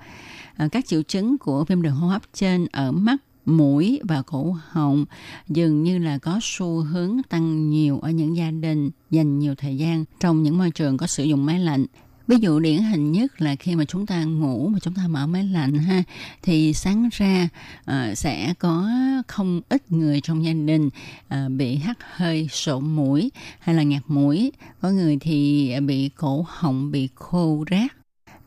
Ờ, các triệu chứng của viêm đường hô hấp trên ở mắt mũi và cổ họng dường như là có xu hướng tăng nhiều ở những gia đình dành nhiều thời gian trong những môi trường có sử dụng máy lạnh. Ví dụ điển hình nhất là khi mà chúng ta ngủ mà chúng ta mở máy lạnh ha thì sáng ra uh, sẽ có không ít người trong gia đình uh, bị hắt hơi sổ mũi hay là ngạt mũi. Có người thì bị cổ họng bị khô rác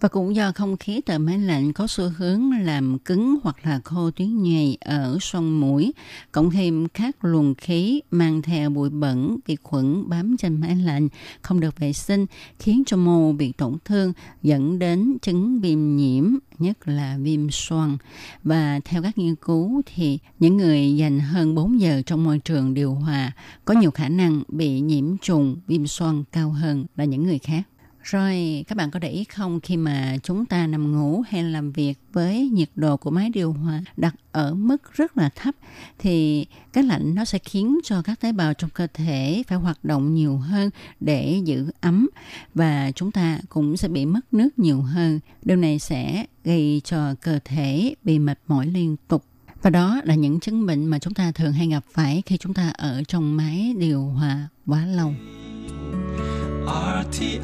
và cũng do không khí từ máy lạnh có xu hướng làm cứng hoặc là khô tuyến nhầy ở xoang mũi, cộng thêm các luồng khí mang theo bụi bẩn, vi khuẩn bám trên máy lạnh không được vệ sinh khiến cho mô bị tổn thương dẫn đến chứng viêm nhiễm nhất là viêm xoang. Và theo các nghiên cứu thì những người dành hơn 4 giờ trong môi trường điều hòa có nhiều khả năng bị nhiễm trùng viêm xoang cao hơn là những người khác. Rồi, các bạn có để ý không khi mà chúng ta nằm ngủ hay làm việc với nhiệt độ của máy điều hòa đặt ở mức rất là thấp thì cái lạnh nó sẽ khiến cho các tế bào trong cơ thể phải hoạt động nhiều hơn để giữ ấm và chúng ta cũng sẽ bị mất nước nhiều hơn. Điều này sẽ gây cho cơ thể bị mệt mỏi liên tục và đó là những chứng bệnh mà chúng ta thường hay gặp phải khi chúng ta ở trong máy điều hòa quá lâu. RTI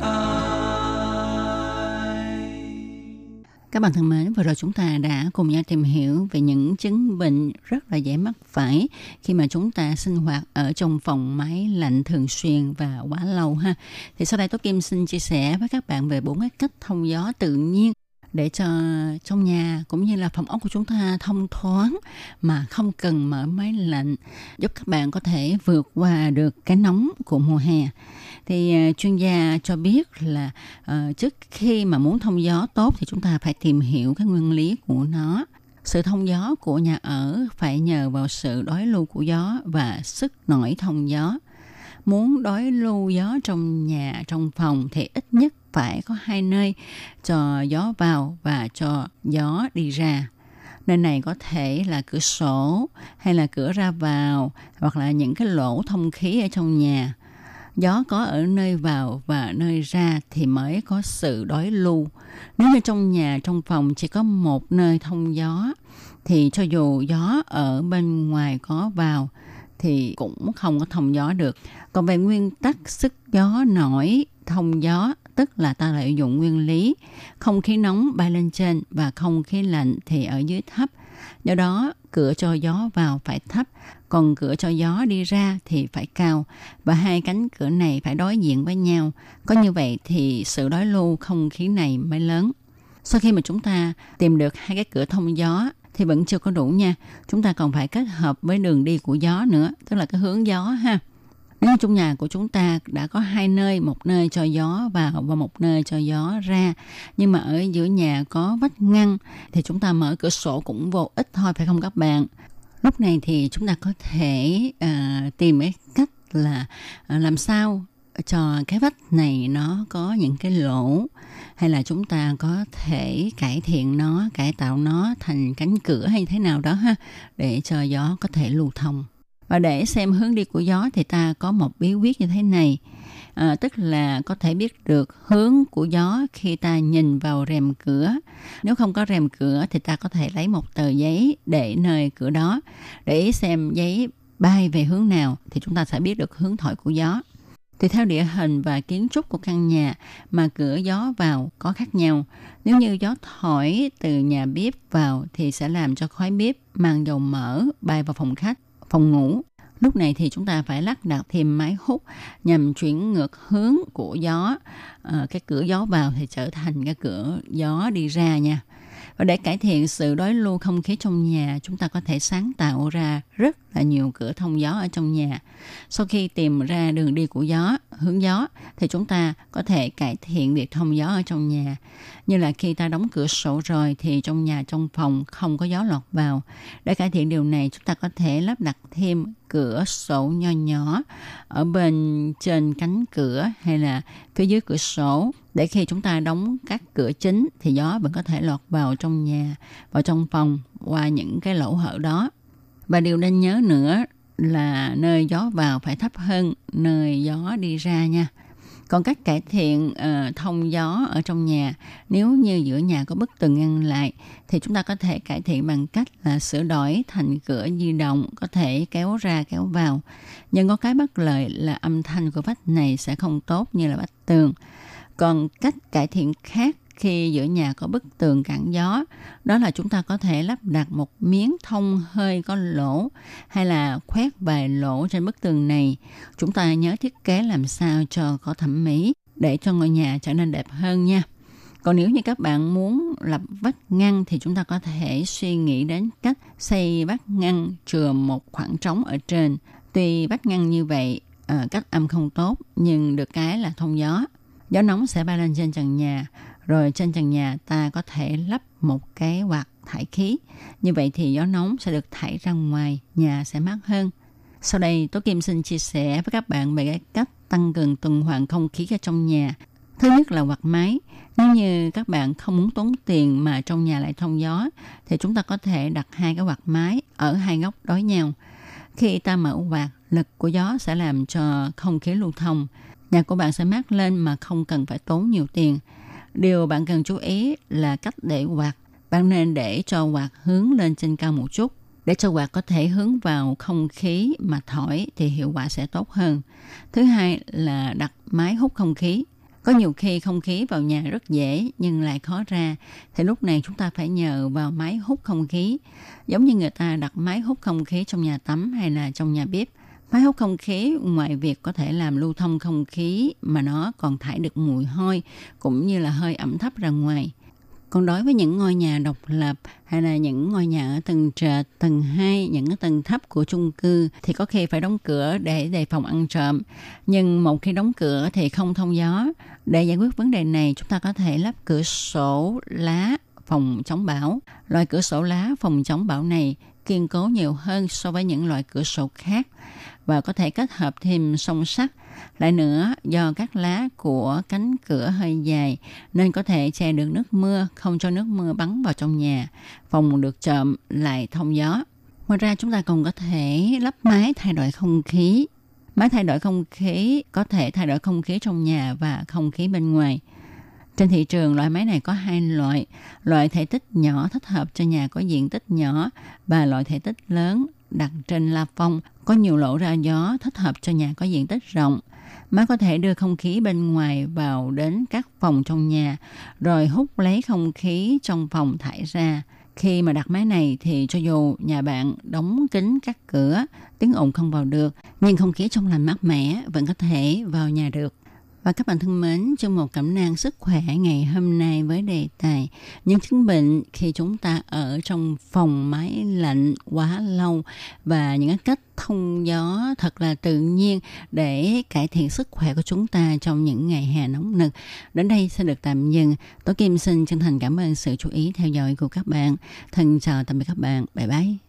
Các bạn thân mến, vừa rồi chúng ta đã cùng nhau tìm hiểu về những chứng bệnh rất là dễ mắc phải khi mà chúng ta sinh hoạt ở trong phòng máy lạnh thường xuyên và quá lâu ha. Thì sau đây tôi Kim xin chia sẻ với các bạn về bốn cái cách thông gió tự nhiên để cho trong nhà cũng như là phòng ốc của chúng ta thông thoáng mà không cần mở máy lạnh giúp các bạn có thể vượt qua được cái nóng của mùa hè. Thì ờ, chuyên gia cho biết là uh, trước khi mà muốn thông gió tốt thì chúng ta phải tìm hiểu cái nguyên lý của nó. Sự thông gió của nhà ở phải nhờ vào sự đối lưu của gió và sức nổi thông gió. Muốn đối lưu gió trong nhà trong phòng thì ít nhất phải có hai nơi cho gió vào và cho gió đi ra. Nơi này có thể là cửa sổ hay là cửa ra vào hoặc là những cái lỗ thông khí ở trong nhà. Gió có ở nơi vào và nơi ra thì mới có sự đối lưu. Nếu như trong nhà, trong phòng chỉ có một nơi thông gió, thì cho dù gió ở bên ngoài có vào thì cũng không có thông gió được. Còn về nguyên tắc sức gió nổi, thông gió tức là ta lợi dụng nguyên lý. Không khí nóng bay lên trên và không khí lạnh thì ở dưới thấp. Do đó, cửa cho gió vào phải thấp, còn cửa cho gió đi ra thì phải cao. Và hai cánh cửa này phải đối diện với nhau. Có như vậy thì sự đối lưu không khí này mới lớn. Sau khi mà chúng ta tìm được hai cái cửa thông gió thì vẫn chưa có đủ nha. Chúng ta còn phải kết hợp với đường đi của gió nữa, tức là cái hướng gió ha nếu trong nhà của chúng ta đã có hai nơi một nơi cho gió vào và một nơi cho gió ra. Nhưng mà ở giữa nhà có vách ngăn thì chúng ta mở cửa sổ cũng vô ích thôi phải không các bạn? Lúc này thì chúng ta có thể uh, tìm cái cách là uh, làm sao cho cái vách này nó có những cái lỗ hay là chúng ta có thể cải thiện nó cải tạo nó thành cánh cửa hay thế nào đó ha để cho gió có thể lưu thông và để xem hướng đi của gió thì ta có một bí quyết như thế này. À, tức là có thể biết được hướng của gió khi ta nhìn vào rèm cửa. Nếu không có rèm cửa thì ta có thể lấy một tờ giấy để nơi cửa đó để xem giấy bay về hướng nào thì chúng ta sẽ biết được hướng thổi của gió. Tùy theo địa hình và kiến trúc của căn nhà mà cửa gió vào có khác nhau. Nếu như gió thổi từ nhà bếp vào thì sẽ làm cho khói bếp mang dầu mỡ bay vào phòng khách, phòng ngủ. Lúc này thì chúng ta phải lắp đặt thêm máy hút nhằm chuyển ngược hướng của gió. À, cái cửa gió vào thì trở thành cái cửa gió đi ra nha. Và để cải thiện sự đối lưu không khí trong nhà, chúng ta có thể sáng tạo ra rất là nhiều cửa thông gió ở trong nhà. Sau khi tìm ra đường đi của gió, hướng gió, thì chúng ta có thể cải thiện việc thông gió ở trong nhà. Như là khi ta đóng cửa sổ rồi thì trong nhà, trong phòng không có gió lọt vào. Để cải thiện điều này, chúng ta có thể lắp đặt thêm cửa sổ nho nhỏ ở bên trên cánh cửa hay là phía dưới cửa sổ để khi chúng ta đóng các cửa chính thì gió vẫn có thể lọt vào trong nhà, vào trong phòng qua những cái lỗ hở đó. Và điều nên nhớ nữa là nơi gió vào phải thấp hơn nơi gió đi ra nha. Còn cách cải thiện uh, thông gió ở trong nhà, nếu như giữa nhà có bức tường ngăn lại, thì chúng ta có thể cải thiện bằng cách là sửa đổi thành cửa di động, có thể kéo ra kéo vào. Nhưng có cái bất lợi là âm thanh của vách này sẽ không tốt như là vách tường. Còn cách cải thiện khác khi giữa nhà có bức tường cản gió, đó là chúng ta có thể lắp đặt một miếng thông hơi có lỗ hay là khoét vài lỗ trên bức tường này. Chúng ta nhớ thiết kế làm sao cho có thẩm mỹ để cho ngôi nhà trở nên đẹp hơn nha. Còn nếu như các bạn muốn lập vách ngăn thì chúng ta có thể suy nghĩ đến cách xây vách ngăn chừa một khoảng trống ở trên. Tuy vách ngăn như vậy ờ, cách âm không tốt nhưng được cái là thông gió. Gió nóng sẽ bay lên trên trần nhà rồi trên trần nhà ta có thể lắp một cái quạt thải khí. Như vậy thì gió nóng sẽ được thải ra ngoài, nhà sẽ mát hơn. Sau đây, Tố Kim xin chia sẻ với các bạn về cái cách tăng cường tuần hoàn không khí ở trong nhà. Thứ nhất là quạt máy. Nếu như các bạn không muốn tốn tiền mà trong nhà lại thông gió, thì chúng ta có thể đặt hai cái quạt máy ở hai góc đối nhau. Khi ta mở quạt, lực của gió sẽ làm cho không khí lưu thông. Nhà của bạn sẽ mát lên mà không cần phải tốn nhiều tiền. Điều bạn cần chú ý là cách để quạt. Bạn nên để cho quạt hướng lên trên cao một chút. Để cho quạt có thể hướng vào không khí mà thổi thì hiệu quả sẽ tốt hơn. Thứ hai là đặt máy hút không khí. Có nhiều khi không khí vào nhà rất dễ, nhưng lại khó ra. Thì lúc này chúng ta phải nhờ vào máy hút không khí. Giống như người ta đặt máy hút không khí trong nhà tắm hay là trong nhà bếp. Máy hút không khí ngoài việc có thể làm lưu thông không khí mà nó còn thải được mùi hôi cũng như là hơi ẩm thấp ra ngoài. Còn đối với những ngôi nhà độc lập hay là những ngôi nhà ở tầng trệt, tầng 2, những cái tầng thấp của chung cư thì có khi phải đóng cửa để đề phòng ăn trộm. Nhưng một khi đóng cửa thì không thông gió. Để giải quyết vấn đề này, chúng ta có thể lắp cửa sổ lá phòng chống bão. Loại cửa sổ lá phòng chống bão này kiên cố nhiều hơn so với những loại cửa sổ khác và có thể kết hợp thêm song sắt. Lại nữa, do các lá của cánh cửa hơi dài nên có thể che được nước mưa, không cho nước mưa bắn vào trong nhà. Phòng được trộm lại thông gió. Ngoài ra chúng ta còn có thể lắp máy thay đổi không khí. Máy thay đổi không khí có thể thay đổi không khí trong nhà và không khí bên ngoài. Trên thị trường, loại máy này có hai loại. Loại thể tích nhỏ thích hợp cho nhà có diện tích nhỏ và loại thể tích lớn đặt trên la phong có nhiều lỗ ra gió thích hợp cho nhà có diện tích rộng. Máy có thể đưa không khí bên ngoài vào đến các phòng trong nhà, rồi hút lấy không khí trong phòng thải ra. Khi mà đặt máy này thì cho dù nhà bạn đóng kín các cửa, tiếng ồn không vào được, nhưng không khí trong lành mát mẻ vẫn có thể vào nhà được. Và các bạn thân mến, trong một cẩm nang sức khỏe ngày hôm nay với đề tài những chứng bệnh khi chúng ta ở trong phòng máy lạnh quá lâu và những cách thông gió thật là tự nhiên để cải thiện sức khỏe của chúng ta trong những ngày hè nóng nực. Đến đây sẽ được tạm dừng. tôi Kim xin chân thành cảm ơn sự chú ý theo dõi của các bạn. Thân chào tạm biệt các bạn. Bye bye.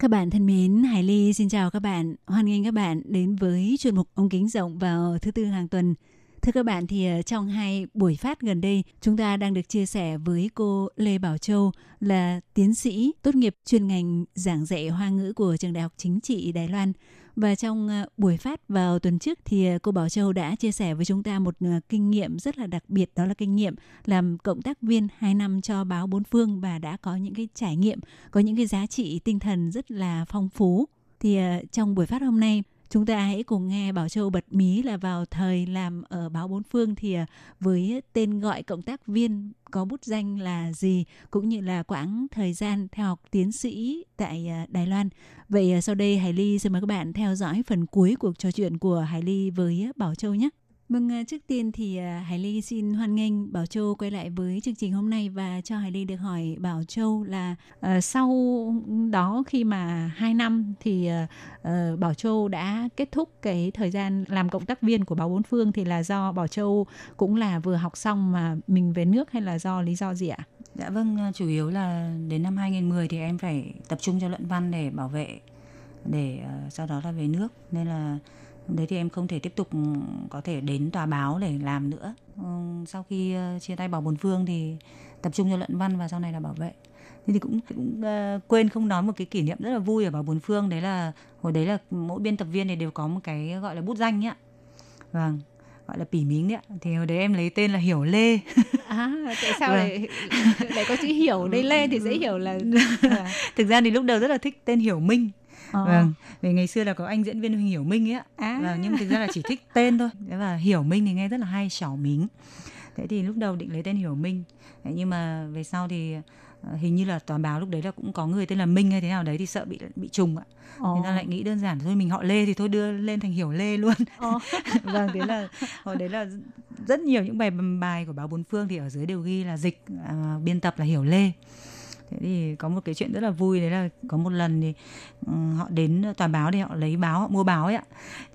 Các bạn thân mến, Hải Ly xin chào các bạn. Hoan nghênh các bạn đến với chuyên mục ống kính rộng vào thứ tư hàng tuần. Thưa các bạn thì ờ, trong hai buổi phát gần đây, chúng ta đang được chia sẻ với cô Lê Bảo Châu là tiến sĩ tốt nghiệp chuyên ngành giảng dạy hoa ngữ của trường Đại học Chính trị Đài Loan. Và trong ờ, buổi phát vào tuần trước thì ờ, cô Bảo Châu đã chia sẻ với chúng ta một ờ, kinh nghiệm rất là đặc biệt đó là kinh nghiệm làm cộng tác viên 2 năm cho báo Bốn Phương và đã có những cái trải nghiệm, có những cái giá trị tinh thần rất là phong phú. Thì trong buổi phát hôm nay Chúng ta hãy cùng nghe Bảo Châu bật mí là vào thời làm ở báo Bốn Phương thì à, với tên gọi cộng tác viên có bút danh là gì, cũng như là quãng thời gian theo học tiến sĩ tại à, Đài Loan. Vậy à, sau đây Hải Ly xin mời các bạn theo dõi phần cuối cuộc trò chuyện của Hải Ly với Bảo Châu nhé. Vâng, ờ, trước tiên thì ờ, Hải Ly xin hoan nghênh Bảo Châu quay lại với chương trình hôm nay và cho Hải Ly được hỏi Bảo Châu là uh, sau đó khi mà 2 năm thì uh, Bảo Châu đã kết thúc cái thời gian làm cộng tác viên của báo Bốn Phương thì là do Bảo Châu cũng là vừa học xong mà mình về nước hay là do lý do gì ạ? Dạ vâng, chủ yếu là đến năm 2010 thì em phải tập trung cho luận văn để bảo vệ để uh, sau đó là về nước nên là đấy thì em không thể tiếp tục ừ, có thể đến tòa báo để làm nữa. Ừ, sau khi ờ, chia tay bảo bồn phương thì tập trung cho luận văn và sau này là bảo vệ. Thế thì cũng, cũng uh, quên không nói một cái kỷ niệm rất là vui ở bảo bồn phương đấy là hồi đấy là mỗi biên tập viên này đều có một cái gọi là bút danh nhá. Vâng gọi là pỉ mính đấy ạ thì hồi đấy em lấy tên là hiểu lê. À tại sao vâng. lại lại có chữ hiểu đây? Lê thì dễ hiểu là thực ra thì lúc đầu rất là thích tên hiểu minh ờ. vâng vì ngày xưa là có anh diễn viên Huỳnh Hiểu Minh ấy ạ à. vâng, nhưng thực ra là chỉ thích tên thôi thế và Hiểu Minh thì nghe rất là hay xảo mính thế thì lúc đầu định lấy tên Hiểu Minh thế nhưng mà về sau thì ờ, hình như là toàn báo lúc đấy là cũng có người tên là Minh hay thế nào đấy thì sợ bị bị trùng ạ. Ồ. Thế ta lại nghĩ đơn giản thôi mình họ Lê thì thôi đưa lên thành Hiểu Lê luôn. vâng thế là hồi đấy là rất nhiều những bài bài của báo Bốn Phương thì ở dưới đều ghi là dịch à, biên tập là Hiểu Lê thế thì có một cái chuyện rất là vui đấy là có một lần thì um, họ đến tòa báo để họ lấy báo họ mua báo ấy ạ.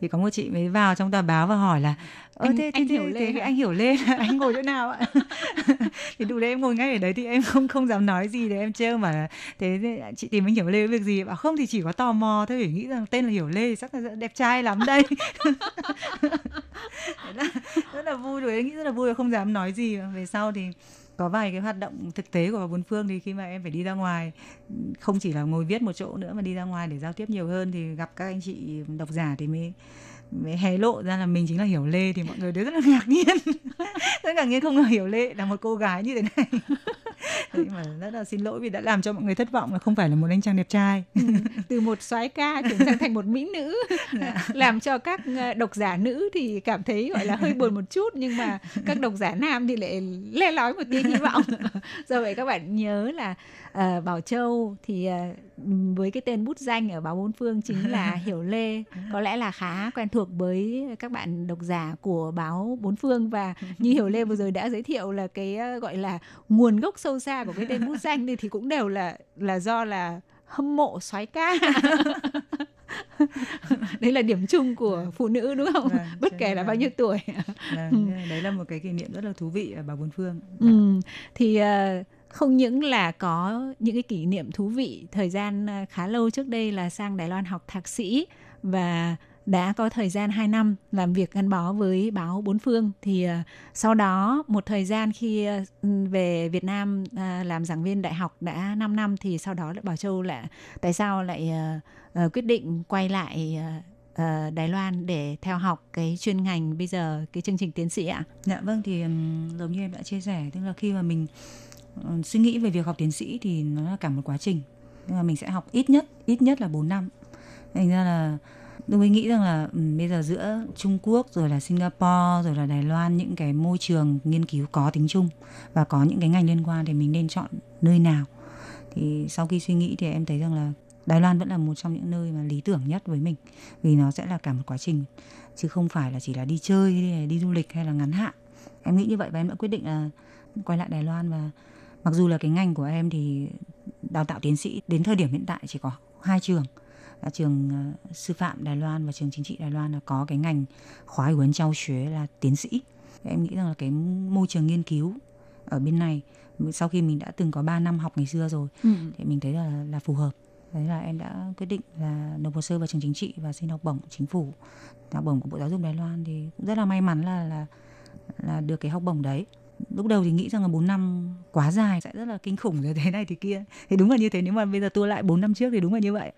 Thì có một chị mới vào trong tòa báo và hỏi là Ơ anh, thế, anh thế, hiểu thế, thế anh hiểu lên anh ngồi chỗ nào ạ? Thì đủ đấy em ngồi ngay ở đấy thì em không không dám nói gì để em trêu mà thế chị tìm anh hiểu lê việc gì? Bảo không thì chỉ có tò mò thôi phải nghĩ rằng tên là hiểu lê thì chắc là đẹp trai lắm đây. Rất là vui rồi nghĩ rất là vui không dám nói gì. Về sau thì có vài cái hoạt động thực tế của bốn phương thì khi mà em phải đi ra ngoài, không chỉ là ngồi viết một chỗ nữa mà đi ra ngoài để giao tiếp nhiều hơn thì gặp các anh chị độc giả thì mới mới hé lộ ra là mình chính là hiểu lê thì mọi người đều rất là ngạc nhiên. Rất ngạc nhiên không ngờ hiểu lê là một cô gái như thế này mà rất là xin lỗi vì đã làm cho mọi người thất vọng là không phải là một anh chàng đẹp trai. Ừ, từ một soái ca chuyển sang thành một mỹ nữ. Dạ. làm cho các ờ, độc giả nữ thì cảm thấy gọi là hơi buồn một chút nhưng mà các độc giả nam thì lại le lói một tia hy vọng. Do vậy các bạn nhớ là uh, Bảo Châu thì uh, với cái tên bút danh ở báo bốn phương chính là Hiểu Lê. Có lẽ là khá quen thuộc với các bạn độc giả của báo bốn phương. Và như Hiểu Lê vừa rồi đã giới thiệu là cái uh, gọi là nguồn gốc sâu xa của cái tên bút danh thì cũng đều là là do là hâm mộ soái ca. Đấy là điểm chung của phụ nữ đúng không? Vâng, bất kể là bao nhiêu tuổi. Vâng, đấy là một cái kỷ niệm rất là thú vị ở bà bốn phương. Ừ, thì uh, không những là có những cái kỷ niệm thú vị thời gian à, khá lâu trước đây là sang Đài Loan học thạc sĩ và đã có thời gian 2 năm làm việc gắn bó với báo Bốn Phương thì uh, sau đó một thời gian khi uh, về Việt Nam uh, làm giảng viên đại học đã 5 năm thì sau đó lại Bảo Châu lại tại sao lại uh, uh, quyết định quay lại uh, uh, Đài Loan để theo học cái chuyên ngành bây giờ cái chương trình tiến sĩ ạ? Dạ vâng thì um, giống như em đã chia sẻ tức là khi mà mình uh, suy nghĩ về việc học tiến sĩ thì nó là cả một quá trình. Nhưng mà mình sẽ học ít nhất ít nhất là 4 năm. Thành ra là tôi mới nghĩ rằng là um, bây giờ giữa Trung Quốc rồi là Singapore rồi là Đài Loan những cái môi trường nghiên cứu có tính chung và có những cái ngành liên quan thì mình nên chọn nơi nào. Thì sau khi suy nghĩ thì em thấy rằng là Đài Loan vẫn là một trong những nơi mà lý tưởng nhất với mình vì nó sẽ là cả một quá trình chứ không phải là chỉ là đi chơi hay đi du lịch hay là ngắn hạn. Em nghĩ như vậy và em đã quyết định là quay lại Đài Loan và mặc dù là cái ngành của em thì đào tạo tiến sĩ đến thời điểm hiện tại chỉ có hai trường. Là trường uh, sư phạm Đài Loan và trường chính trị Đài Loan là có cái ngành khóa huấn trao xuế là tiến sĩ. Em nghĩ rằng là cái môi trường nghiên cứu ở bên này sau khi mình đã từng có 3 năm học ngày xưa rồi ừ. thì mình thấy là là phù hợp. Đấy là em đã quyết định là nộp hồ sơ vào trường chính trị và xin học bổng chính phủ. Học bổng của bộ giáo dục Đài Loan thì cũng rất là may mắn là là là được cái học bổng đấy lúc đầu thì nghĩ rằng là 4 năm quá dài sẽ rất là kinh khủng rồi thế này thì kia. Thì đúng là như thế nếu mà bây giờ tua lại 4 năm trước thì đúng là như vậy.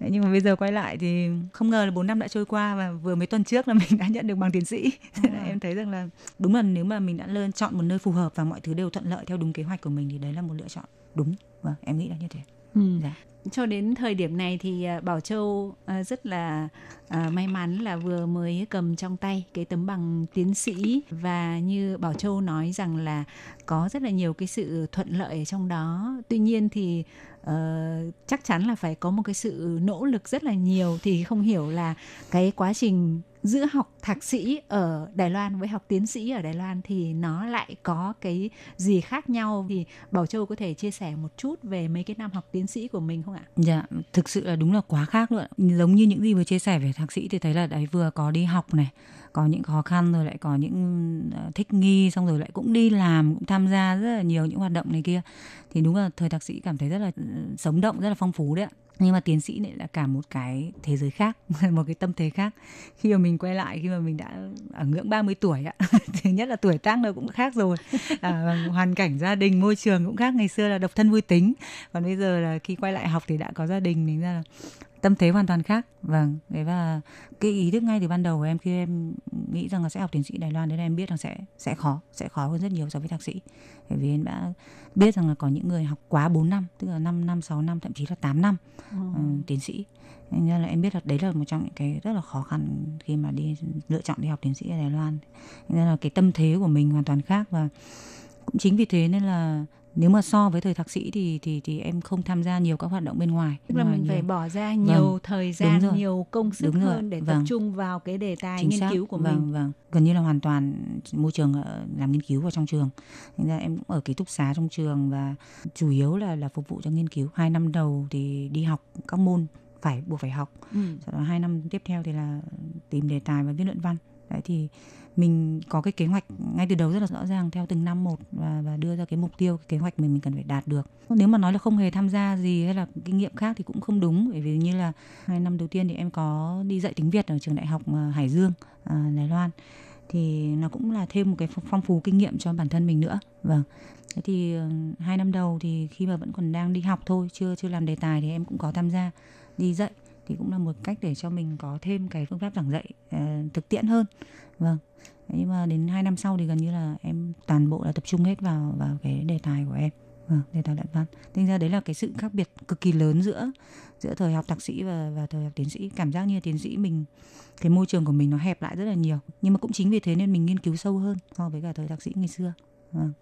Nhưng mà bây giờ quay lại thì không ngờ là 4 năm đã trôi qua và vừa mấy tuần trước là mình đã nhận được bằng tiến sĩ. À. em thấy rằng là đúng là nếu mà mình đã lên chọn một nơi phù hợp và mọi thứ đều thuận lợi theo đúng kế hoạch của mình thì đấy là một lựa chọn đúng. Vâng em nghĩ là như thế. Ừ. dạ cho đến thời điểm này thì à, Bảo Châu à, rất là à, may mắn là vừa mới cầm trong tay cái tấm bằng tiến sĩ và như Bảo Châu nói rằng là có rất là nhiều cái sự thuận lợi ở trong đó. Tuy nhiên thì uh, chắc chắn là phải có một cái sự nỗ lực rất là nhiều thì không hiểu là cái quá trình giữa học thạc sĩ ở Đài Loan với học tiến sĩ ở Đài Loan thì nó lại có cái gì khác nhau thì Bảo Châu có thể chia sẻ một chút về mấy cái năm học tiến sĩ của mình không ạ? Dạ, thực sự là đúng là quá khác luôn. Giống như những gì vừa chia sẻ về thạc sĩ thì thấy là đấy vừa có đi học này, có những khó khăn rồi lại có những ờ, thích nghi xong rồi lại cũng đi làm cũng tham gia rất là nhiều những hoạt động này kia thì đúng là thời thạc sĩ cảm thấy rất là ừ, sống động rất là phong phú đấy ạ nhưng mà tiến sĩ lại là cả một cái thế giới khác một cái tâm thế khác. Khi mà mình quay lại khi mà mình đã ở ngưỡng 30 tuổi ạ thứ nhất là tuổi tác nó cũng khác rồi. À, hoàn cảnh gia đình môi trường cũng khác. Ngày xưa là độc thân vui tính. Còn bây giờ là khi quay lại học thì đã có gia đình mình ra là tâm thế hoàn toàn khác. Vâng đấy và cái ý thức ngay từ ban đầu của em khi em nghĩ rằng là sẽ học tiến sĩ Đài Loan đấy em biết rằng sẽ sẽ khó sẽ khó hơn rất nhiều so với thạc sĩ. Bởi vì em đã biết rằng là có những người học quá 4 năm tức là 5 năm 6 năm thậm chí là 8 năm ừ. uh, tiến sĩ. Nên là em biết là đấy là một trong những cái rất là khó khăn khi mà đi lựa chọn đi học tiến sĩ ở Đài Loan. Nên là cái tâm thế của mình hoàn toàn khác và cũng chính vì thế nên là nếu mà so với thời thạc sĩ thì thì thì em không tham gia nhiều các hoạt động bên ngoài tức là mình nhiều. phải bỏ ra nhiều vâng, thời gian nhiều công sức đúng hơn để vâng. tập trung vào cái đề tài Chính nghiên xác. cứu của vâng, mình vâng gần như là hoàn toàn môi trường làm nghiên cứu vào trong trường thành ra em cũng ở ký túc xá trong trường và chủ yếu là là phục vụ cho nghiên cứu hai năm đầu thì đi học các môn phải buộc phải học ừ. sau đó hai năm tiếp theo thì là tìm đề tài và viết luận văn đấy thì mình có cái kế hoạch ngay từ đầu rất là rõ ràng theo từng năm một và và đưa ra cái mục tiêu cái kế hoạch mình mình cần phải đạt được. Nếu mà nói là không hề tham gia gì hay là kinh nghiệm khác thì cũng không đúng bởi vì như là hai năm đầu tiên thì em có đi dạy tiếng Việt ở trường đại học ờ, Hải Dương à, Đài Loan. Thì nó cũng là thêm một cái phong phú kinh nghiệm cho bản thân mình nữa. Vâng. Thế thì ờ, hai năm đầu thì khi mà vẫn còn đang đi học thôi chưa chưa làm đề tài thì em cũng có tham gia đi dạy thì cũng là một cách để cho mình có thêm cái phương pháp giảng dạy uh, thực tiễn hơn. Vâng. Nhưng mà đến hai năm sau thì gần như là em toàn bộ là tập trung hết vào vào cái đề tài của em. Vâng đề tài luận văn. Thành ra đấy là cái sự khác biệt cực kỳ lớn giữa giữa thời học thạc sĩ và và thời học tiến sĩ. Cảm giác như tiến sĩ mình cái môi trường của mình nó hẹp lại rất là nhiều. Nhưng mà cũng chính vì thế nên mình nghiên cứu sâu hơn so với cả thời thạc sĩ ngày xưa. Vâng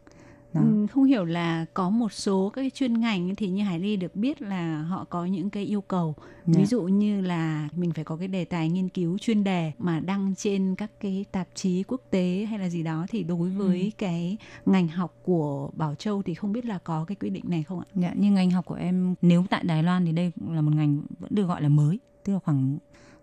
đó. Ừ, không hiểu là có một số các cái chuyên ngành thì như Hải Ly được biết là họ có những cái yêu cầu yeah. ví dạ. dụ như là mình phải có cái đề tài nghiên cứu chuyên đề mà đăng trên các cái tạp chí quốc tế hay là gì đó thì đối với ừ. cái ngành học của Bảo Châu thì không biết là có cái quy định này không ạ? Dạ, như ngành học của em nếu tại Đài Loan thì đây là một ngành vẫn được gọi là mới tức là khoảng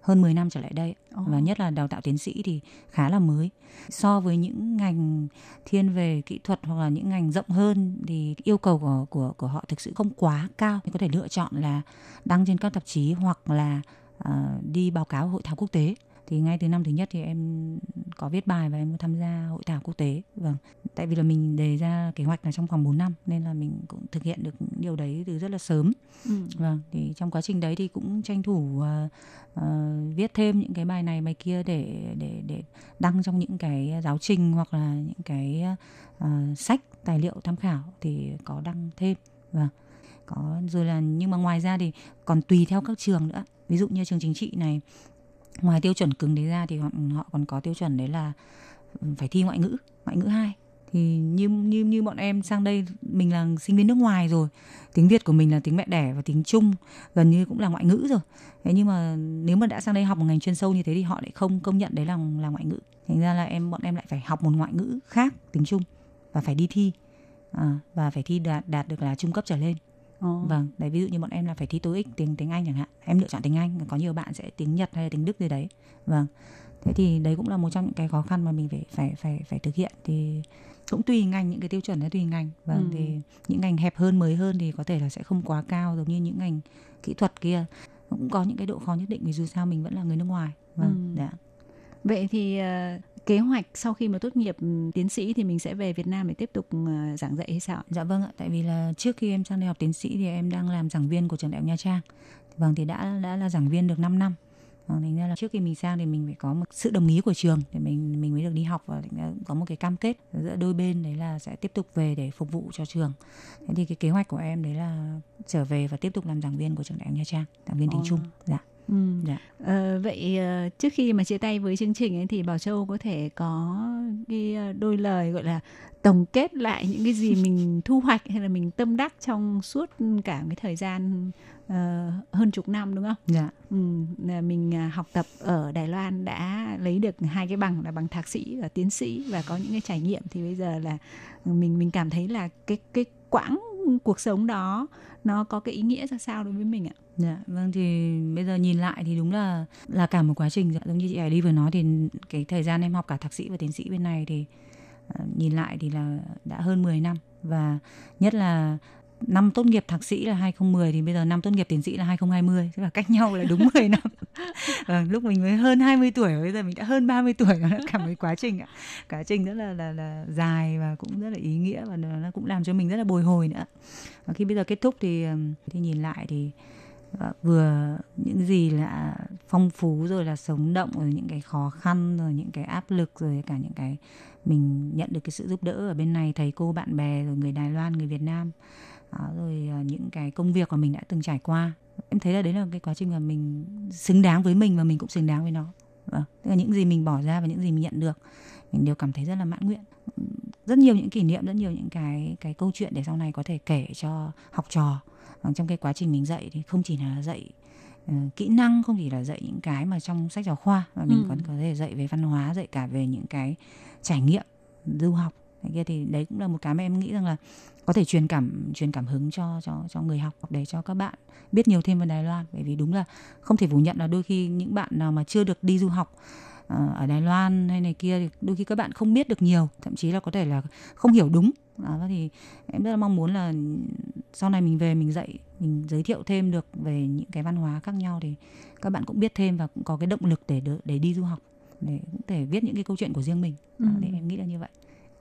hơn 10 năm trở lại đây oh. và nhất là đào tạo tiến sĩ thì khá là mới. So với những ngành thiên về kỹ thuật hoặc là những ngành rộng hơn thì yêu cầu của của của họ thực sự không quá cao. Có thể lựa chọn là đăng trên các tạp chí hoặc là uh, đi báo cáo hội thảo quốc tế thì ngay từ năm thứ nhất thì em có viết bài và em có tham gia hội thảo quốc tế. Vâng tại vì là mình đề ra kế hoạch là trong vòng 4 năm nên là mình cũng thực hiện được điều đấy từ rất là sớm. Ừ. vâng thì trong quá trình đấy thì cũng tranh thủ uh, uh, viết thêm những cái bài này bài kia để để để đăng trong những cái giáo trình hoặc là những cái uh, sách tài liệu tham khảo thì có đăng thêm. Vâng có rồi là nhưng mà ngoài ra thì còn tùy theo các trường nữa. Ví dụ như trường chính trị này ngoài tiêu chuẩn cứng đấy ra thì họ, họ còn có tiêu chuẩn đấy là ừ, phải thi ngoại ngữ ngoại ngữ hai. Thì như như như bọn em sang đây mình là sinh viên nước ngoài rồi tiếng việt của mình là tiếng mẹ đẻ và tiếng trung gần như cũng là ngoại ngữ rồi. Thế nhưng mà nếu mà đã sang đây học một ngành chuyên sâu như thế thì họ lại không công nhận đấy là là ngoại ngữ. Thành ra là em bọn em lại phải học một ngoại ngữ khác tiếng trung và phải đi thi à, và phải thi đạt đạt được là trung cấp trở lên. Ồ. vâng đấy ví dụ như bọn em là phải thi TOEIC tiếng tiếng Anh chẳng hạn. Em lựa chọn tiếng Anh có nhiều bạn sẽ tiếng Nhật hay là tiếng Đức gì đấy. Vâng. Thế thì đấy cũng là một trong những cái khó khăn mà mình phải phải phải phải thực hiện. Thì cũng tùy ngành những cái tiêu chuẩn đó tùy ngành. Vâng Ừ. thì những ngành hẹp hơn mới hơn thì có thể là sẽ không quá cao giống như những ngành kỹ thuật kia. Cũng có những cái độ khó nhất định vì dù sao mình vẫn là người nước ngoài. Vâng Ừ. dạ. Vậy thì ờ, kế hoạch sau khi mà tốt nghiệp ừ, tiến sĩ thì mình sẽ về Việt Nam để tiếp tục ờ, giảng dạy hay sao? Dạ vâng ạ, tại vì là trước khi em sang đây học tiến sĩ thì em đang làm giảng viên của trường đại học Nha Trang. Vâng thì đã đã là giảng viên được 5 năm. Vâng, thành ra là trước khi mình sang thì mình phải có một sự đồng ý của trường để mình mình mới được đi học và có một cái cam kết giữa đôi bên đấy là sẽ tiếp tục về để phục vụ cho trường. Thế thì cái kế hoạch của em đấy là trở về và tiếp tục làm giảng viên của trường đại học Nha Trang, giảng viên tiếng Ồ. Trung. Dạ. Ừ. Dạ. Ờ, vậy ờ, trước khi mà chia tay với chương trình ấy thì Bảo Châu có thể có cái ờ, đôi lời gọi là tổng kết lại những cái gì mình thu hoạch hay là mình tâm đắc trong suốt cả cái thời gian ờ, hơn chục năm đúng không? Dạ. Ừ, là mình à, học tập ở Đài Loan đã lấy được hai cái bằng là bằng thạc sĩ và tiến sĩ và có những cái trải nghiệm thì bây giờ là mình mình cảm thấy là cái cái quãng cuộc sống đó nó có cái ý nghĩa ra sao đối với mình ạ? Dạ, vâng thì bây giờ nhìn lại thì đúng là là cả một quá trình dạ, giống như chị Hải đi vừa nói thì cái thời gian em học cả thạc sĩ và tiến sĩ bên này thì ờ, nhìn lại thì là đã hơn 10 năm và nhất là năm tốt nghiệp thạc sĩ là 2010 thì bây giờ năm tốt nghiệp tiến sĩ là 2020 tức là cách nhau là đúng 10 năm. vâng, lúc mình mới hơn 20 tuổi bây giờ mình đã hơn 30 tuổi nó cả một quá trình ạ. Quá trình rất là là là dài và cũng rất là ý nghĩa và nó cũng làm cho mình rất là bồi hồi nữa. Và khi bây giờ kết thúc thì thì nhìn lại thì Ờ, vừa những gì là phong phú rồi là sống động rồi những cái khó khăn rồi những cái áp lực rồi cả những cái mình nhận được cái sự giúp đỡ ở bên này thầy cô bạn bè rồi người Đài Loan người Việt Nam đó, rồi ờ, những cái công việc mà mình đã từng trải qua. Em thấy là đấy là cái quá trình mà mình xứng đáng với mình và mình cũng xứng đáng với nó. Vâng, tức là những gì mình bỏ ra và những gì mình nhận được mình đều cảm thấy rất là mãn nguyện. Rất nhiều những kỷ niệm rất nhiều những cái cái câu chuyện để sau này có thể kể cho học trò. Vâng, trong cái quá trình mình dạy thì không chỉ là dạy ờ, kỹ năng không chỉ là dạy những cái mà trong sách giáo khoa mà mình Ừ. còn có thể dạy về văn hóa dạy cả về những cái trải nghiệm du học Thế kia thì đấy cũng là một cái mà em nghĩ rằng là có thể truyền cảm truyền cảm hứng cho cho cho người học để cho các bạn biết nhiều thêm về Đài Loan. Bởi vì đúng là không thể phủ nhận là đôi khi những bạn nào mà chưa được đi du học ờ, ở Đài Loan hay này kia thì đôi khi các bạn không biết được nhiều thậm chí là có thể là không hiểu đúng. Đó, thì em rất là mong muốn là sau này mình về mình dạy mình giới thiệu thêm được về những cái văn hóa khác nhau thì các bạn cũng biết thêm và cũng có cái động lực để để đi du học để cũng thể viết những cái câu chuyện của riêng mình. Ừ. thì em nghĩ là như vậy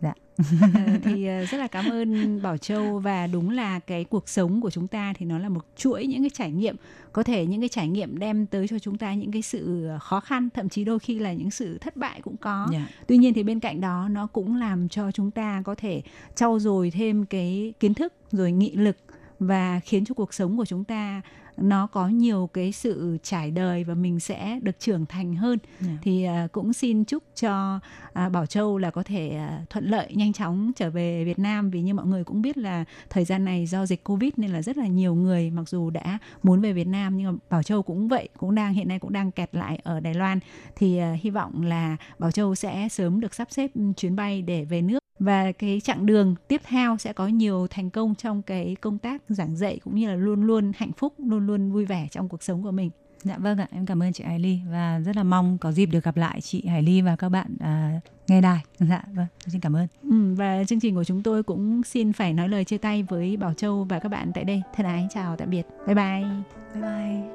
dạ Ờ, thì ờ, rất là cảm ơn Bảo Châu và đúng là cái cuộc sống của chúng ta thì nó là một chuỗi những cái trải nghiệm có thể những cái trải nghiệm đem tới cho chúng ta những cái sự khó khăn thậm chí đôi khi là những sự thất bại cũng có Dạ. tuy nhiên thì bên cạnh đó nó cũng làm cho chúng ta có thể trau dồi thêm cái kiến thức rồi nghị lực và khiến cho cuộc sống của chúng ta nó có nhiều cái sự trải đời và mình sẽ được trưởng thành hơn. Dạ. thì à, cũng xin chúc cho à, Bảo Châu là có thể à, thuận lợi nhanh chóng trở về Việt Nam. Vì như mọi người cũng biết là thời gian này do dịch Covid nên là rất là nhiều người mặc dù đã muốn về Việt Nam nhưng mà Bảo Châu cũng vậy cũng đang hiện nay cũng đang kẹt lại ở Đài Loan. Thì hy vọng là Bảo Châu sẽ sớm được sắp xếp chuyến bay để về nước và cái chặng đường tiếp theo sẽ có nhiều thành công trong cái công tác giảng dạy cũng như là luôn luôn hạnh phúc luôn luôn vui vẻ trong cuộc sống của mình Dạ vâng ạ, em cảm ơn chị Hải Ly và rất là mong có dịp được gặp lại chị Hải Ly và các bạn à, nghe đài. Dạ vâng, xin cảm ơn. Ừ, và chương trình của chúng tôi cũng xin phải nói lời chia tay với Bảo Châu và các bạn tại đây. Thân ái chào tạm biệt. Bye bye. Bye bye.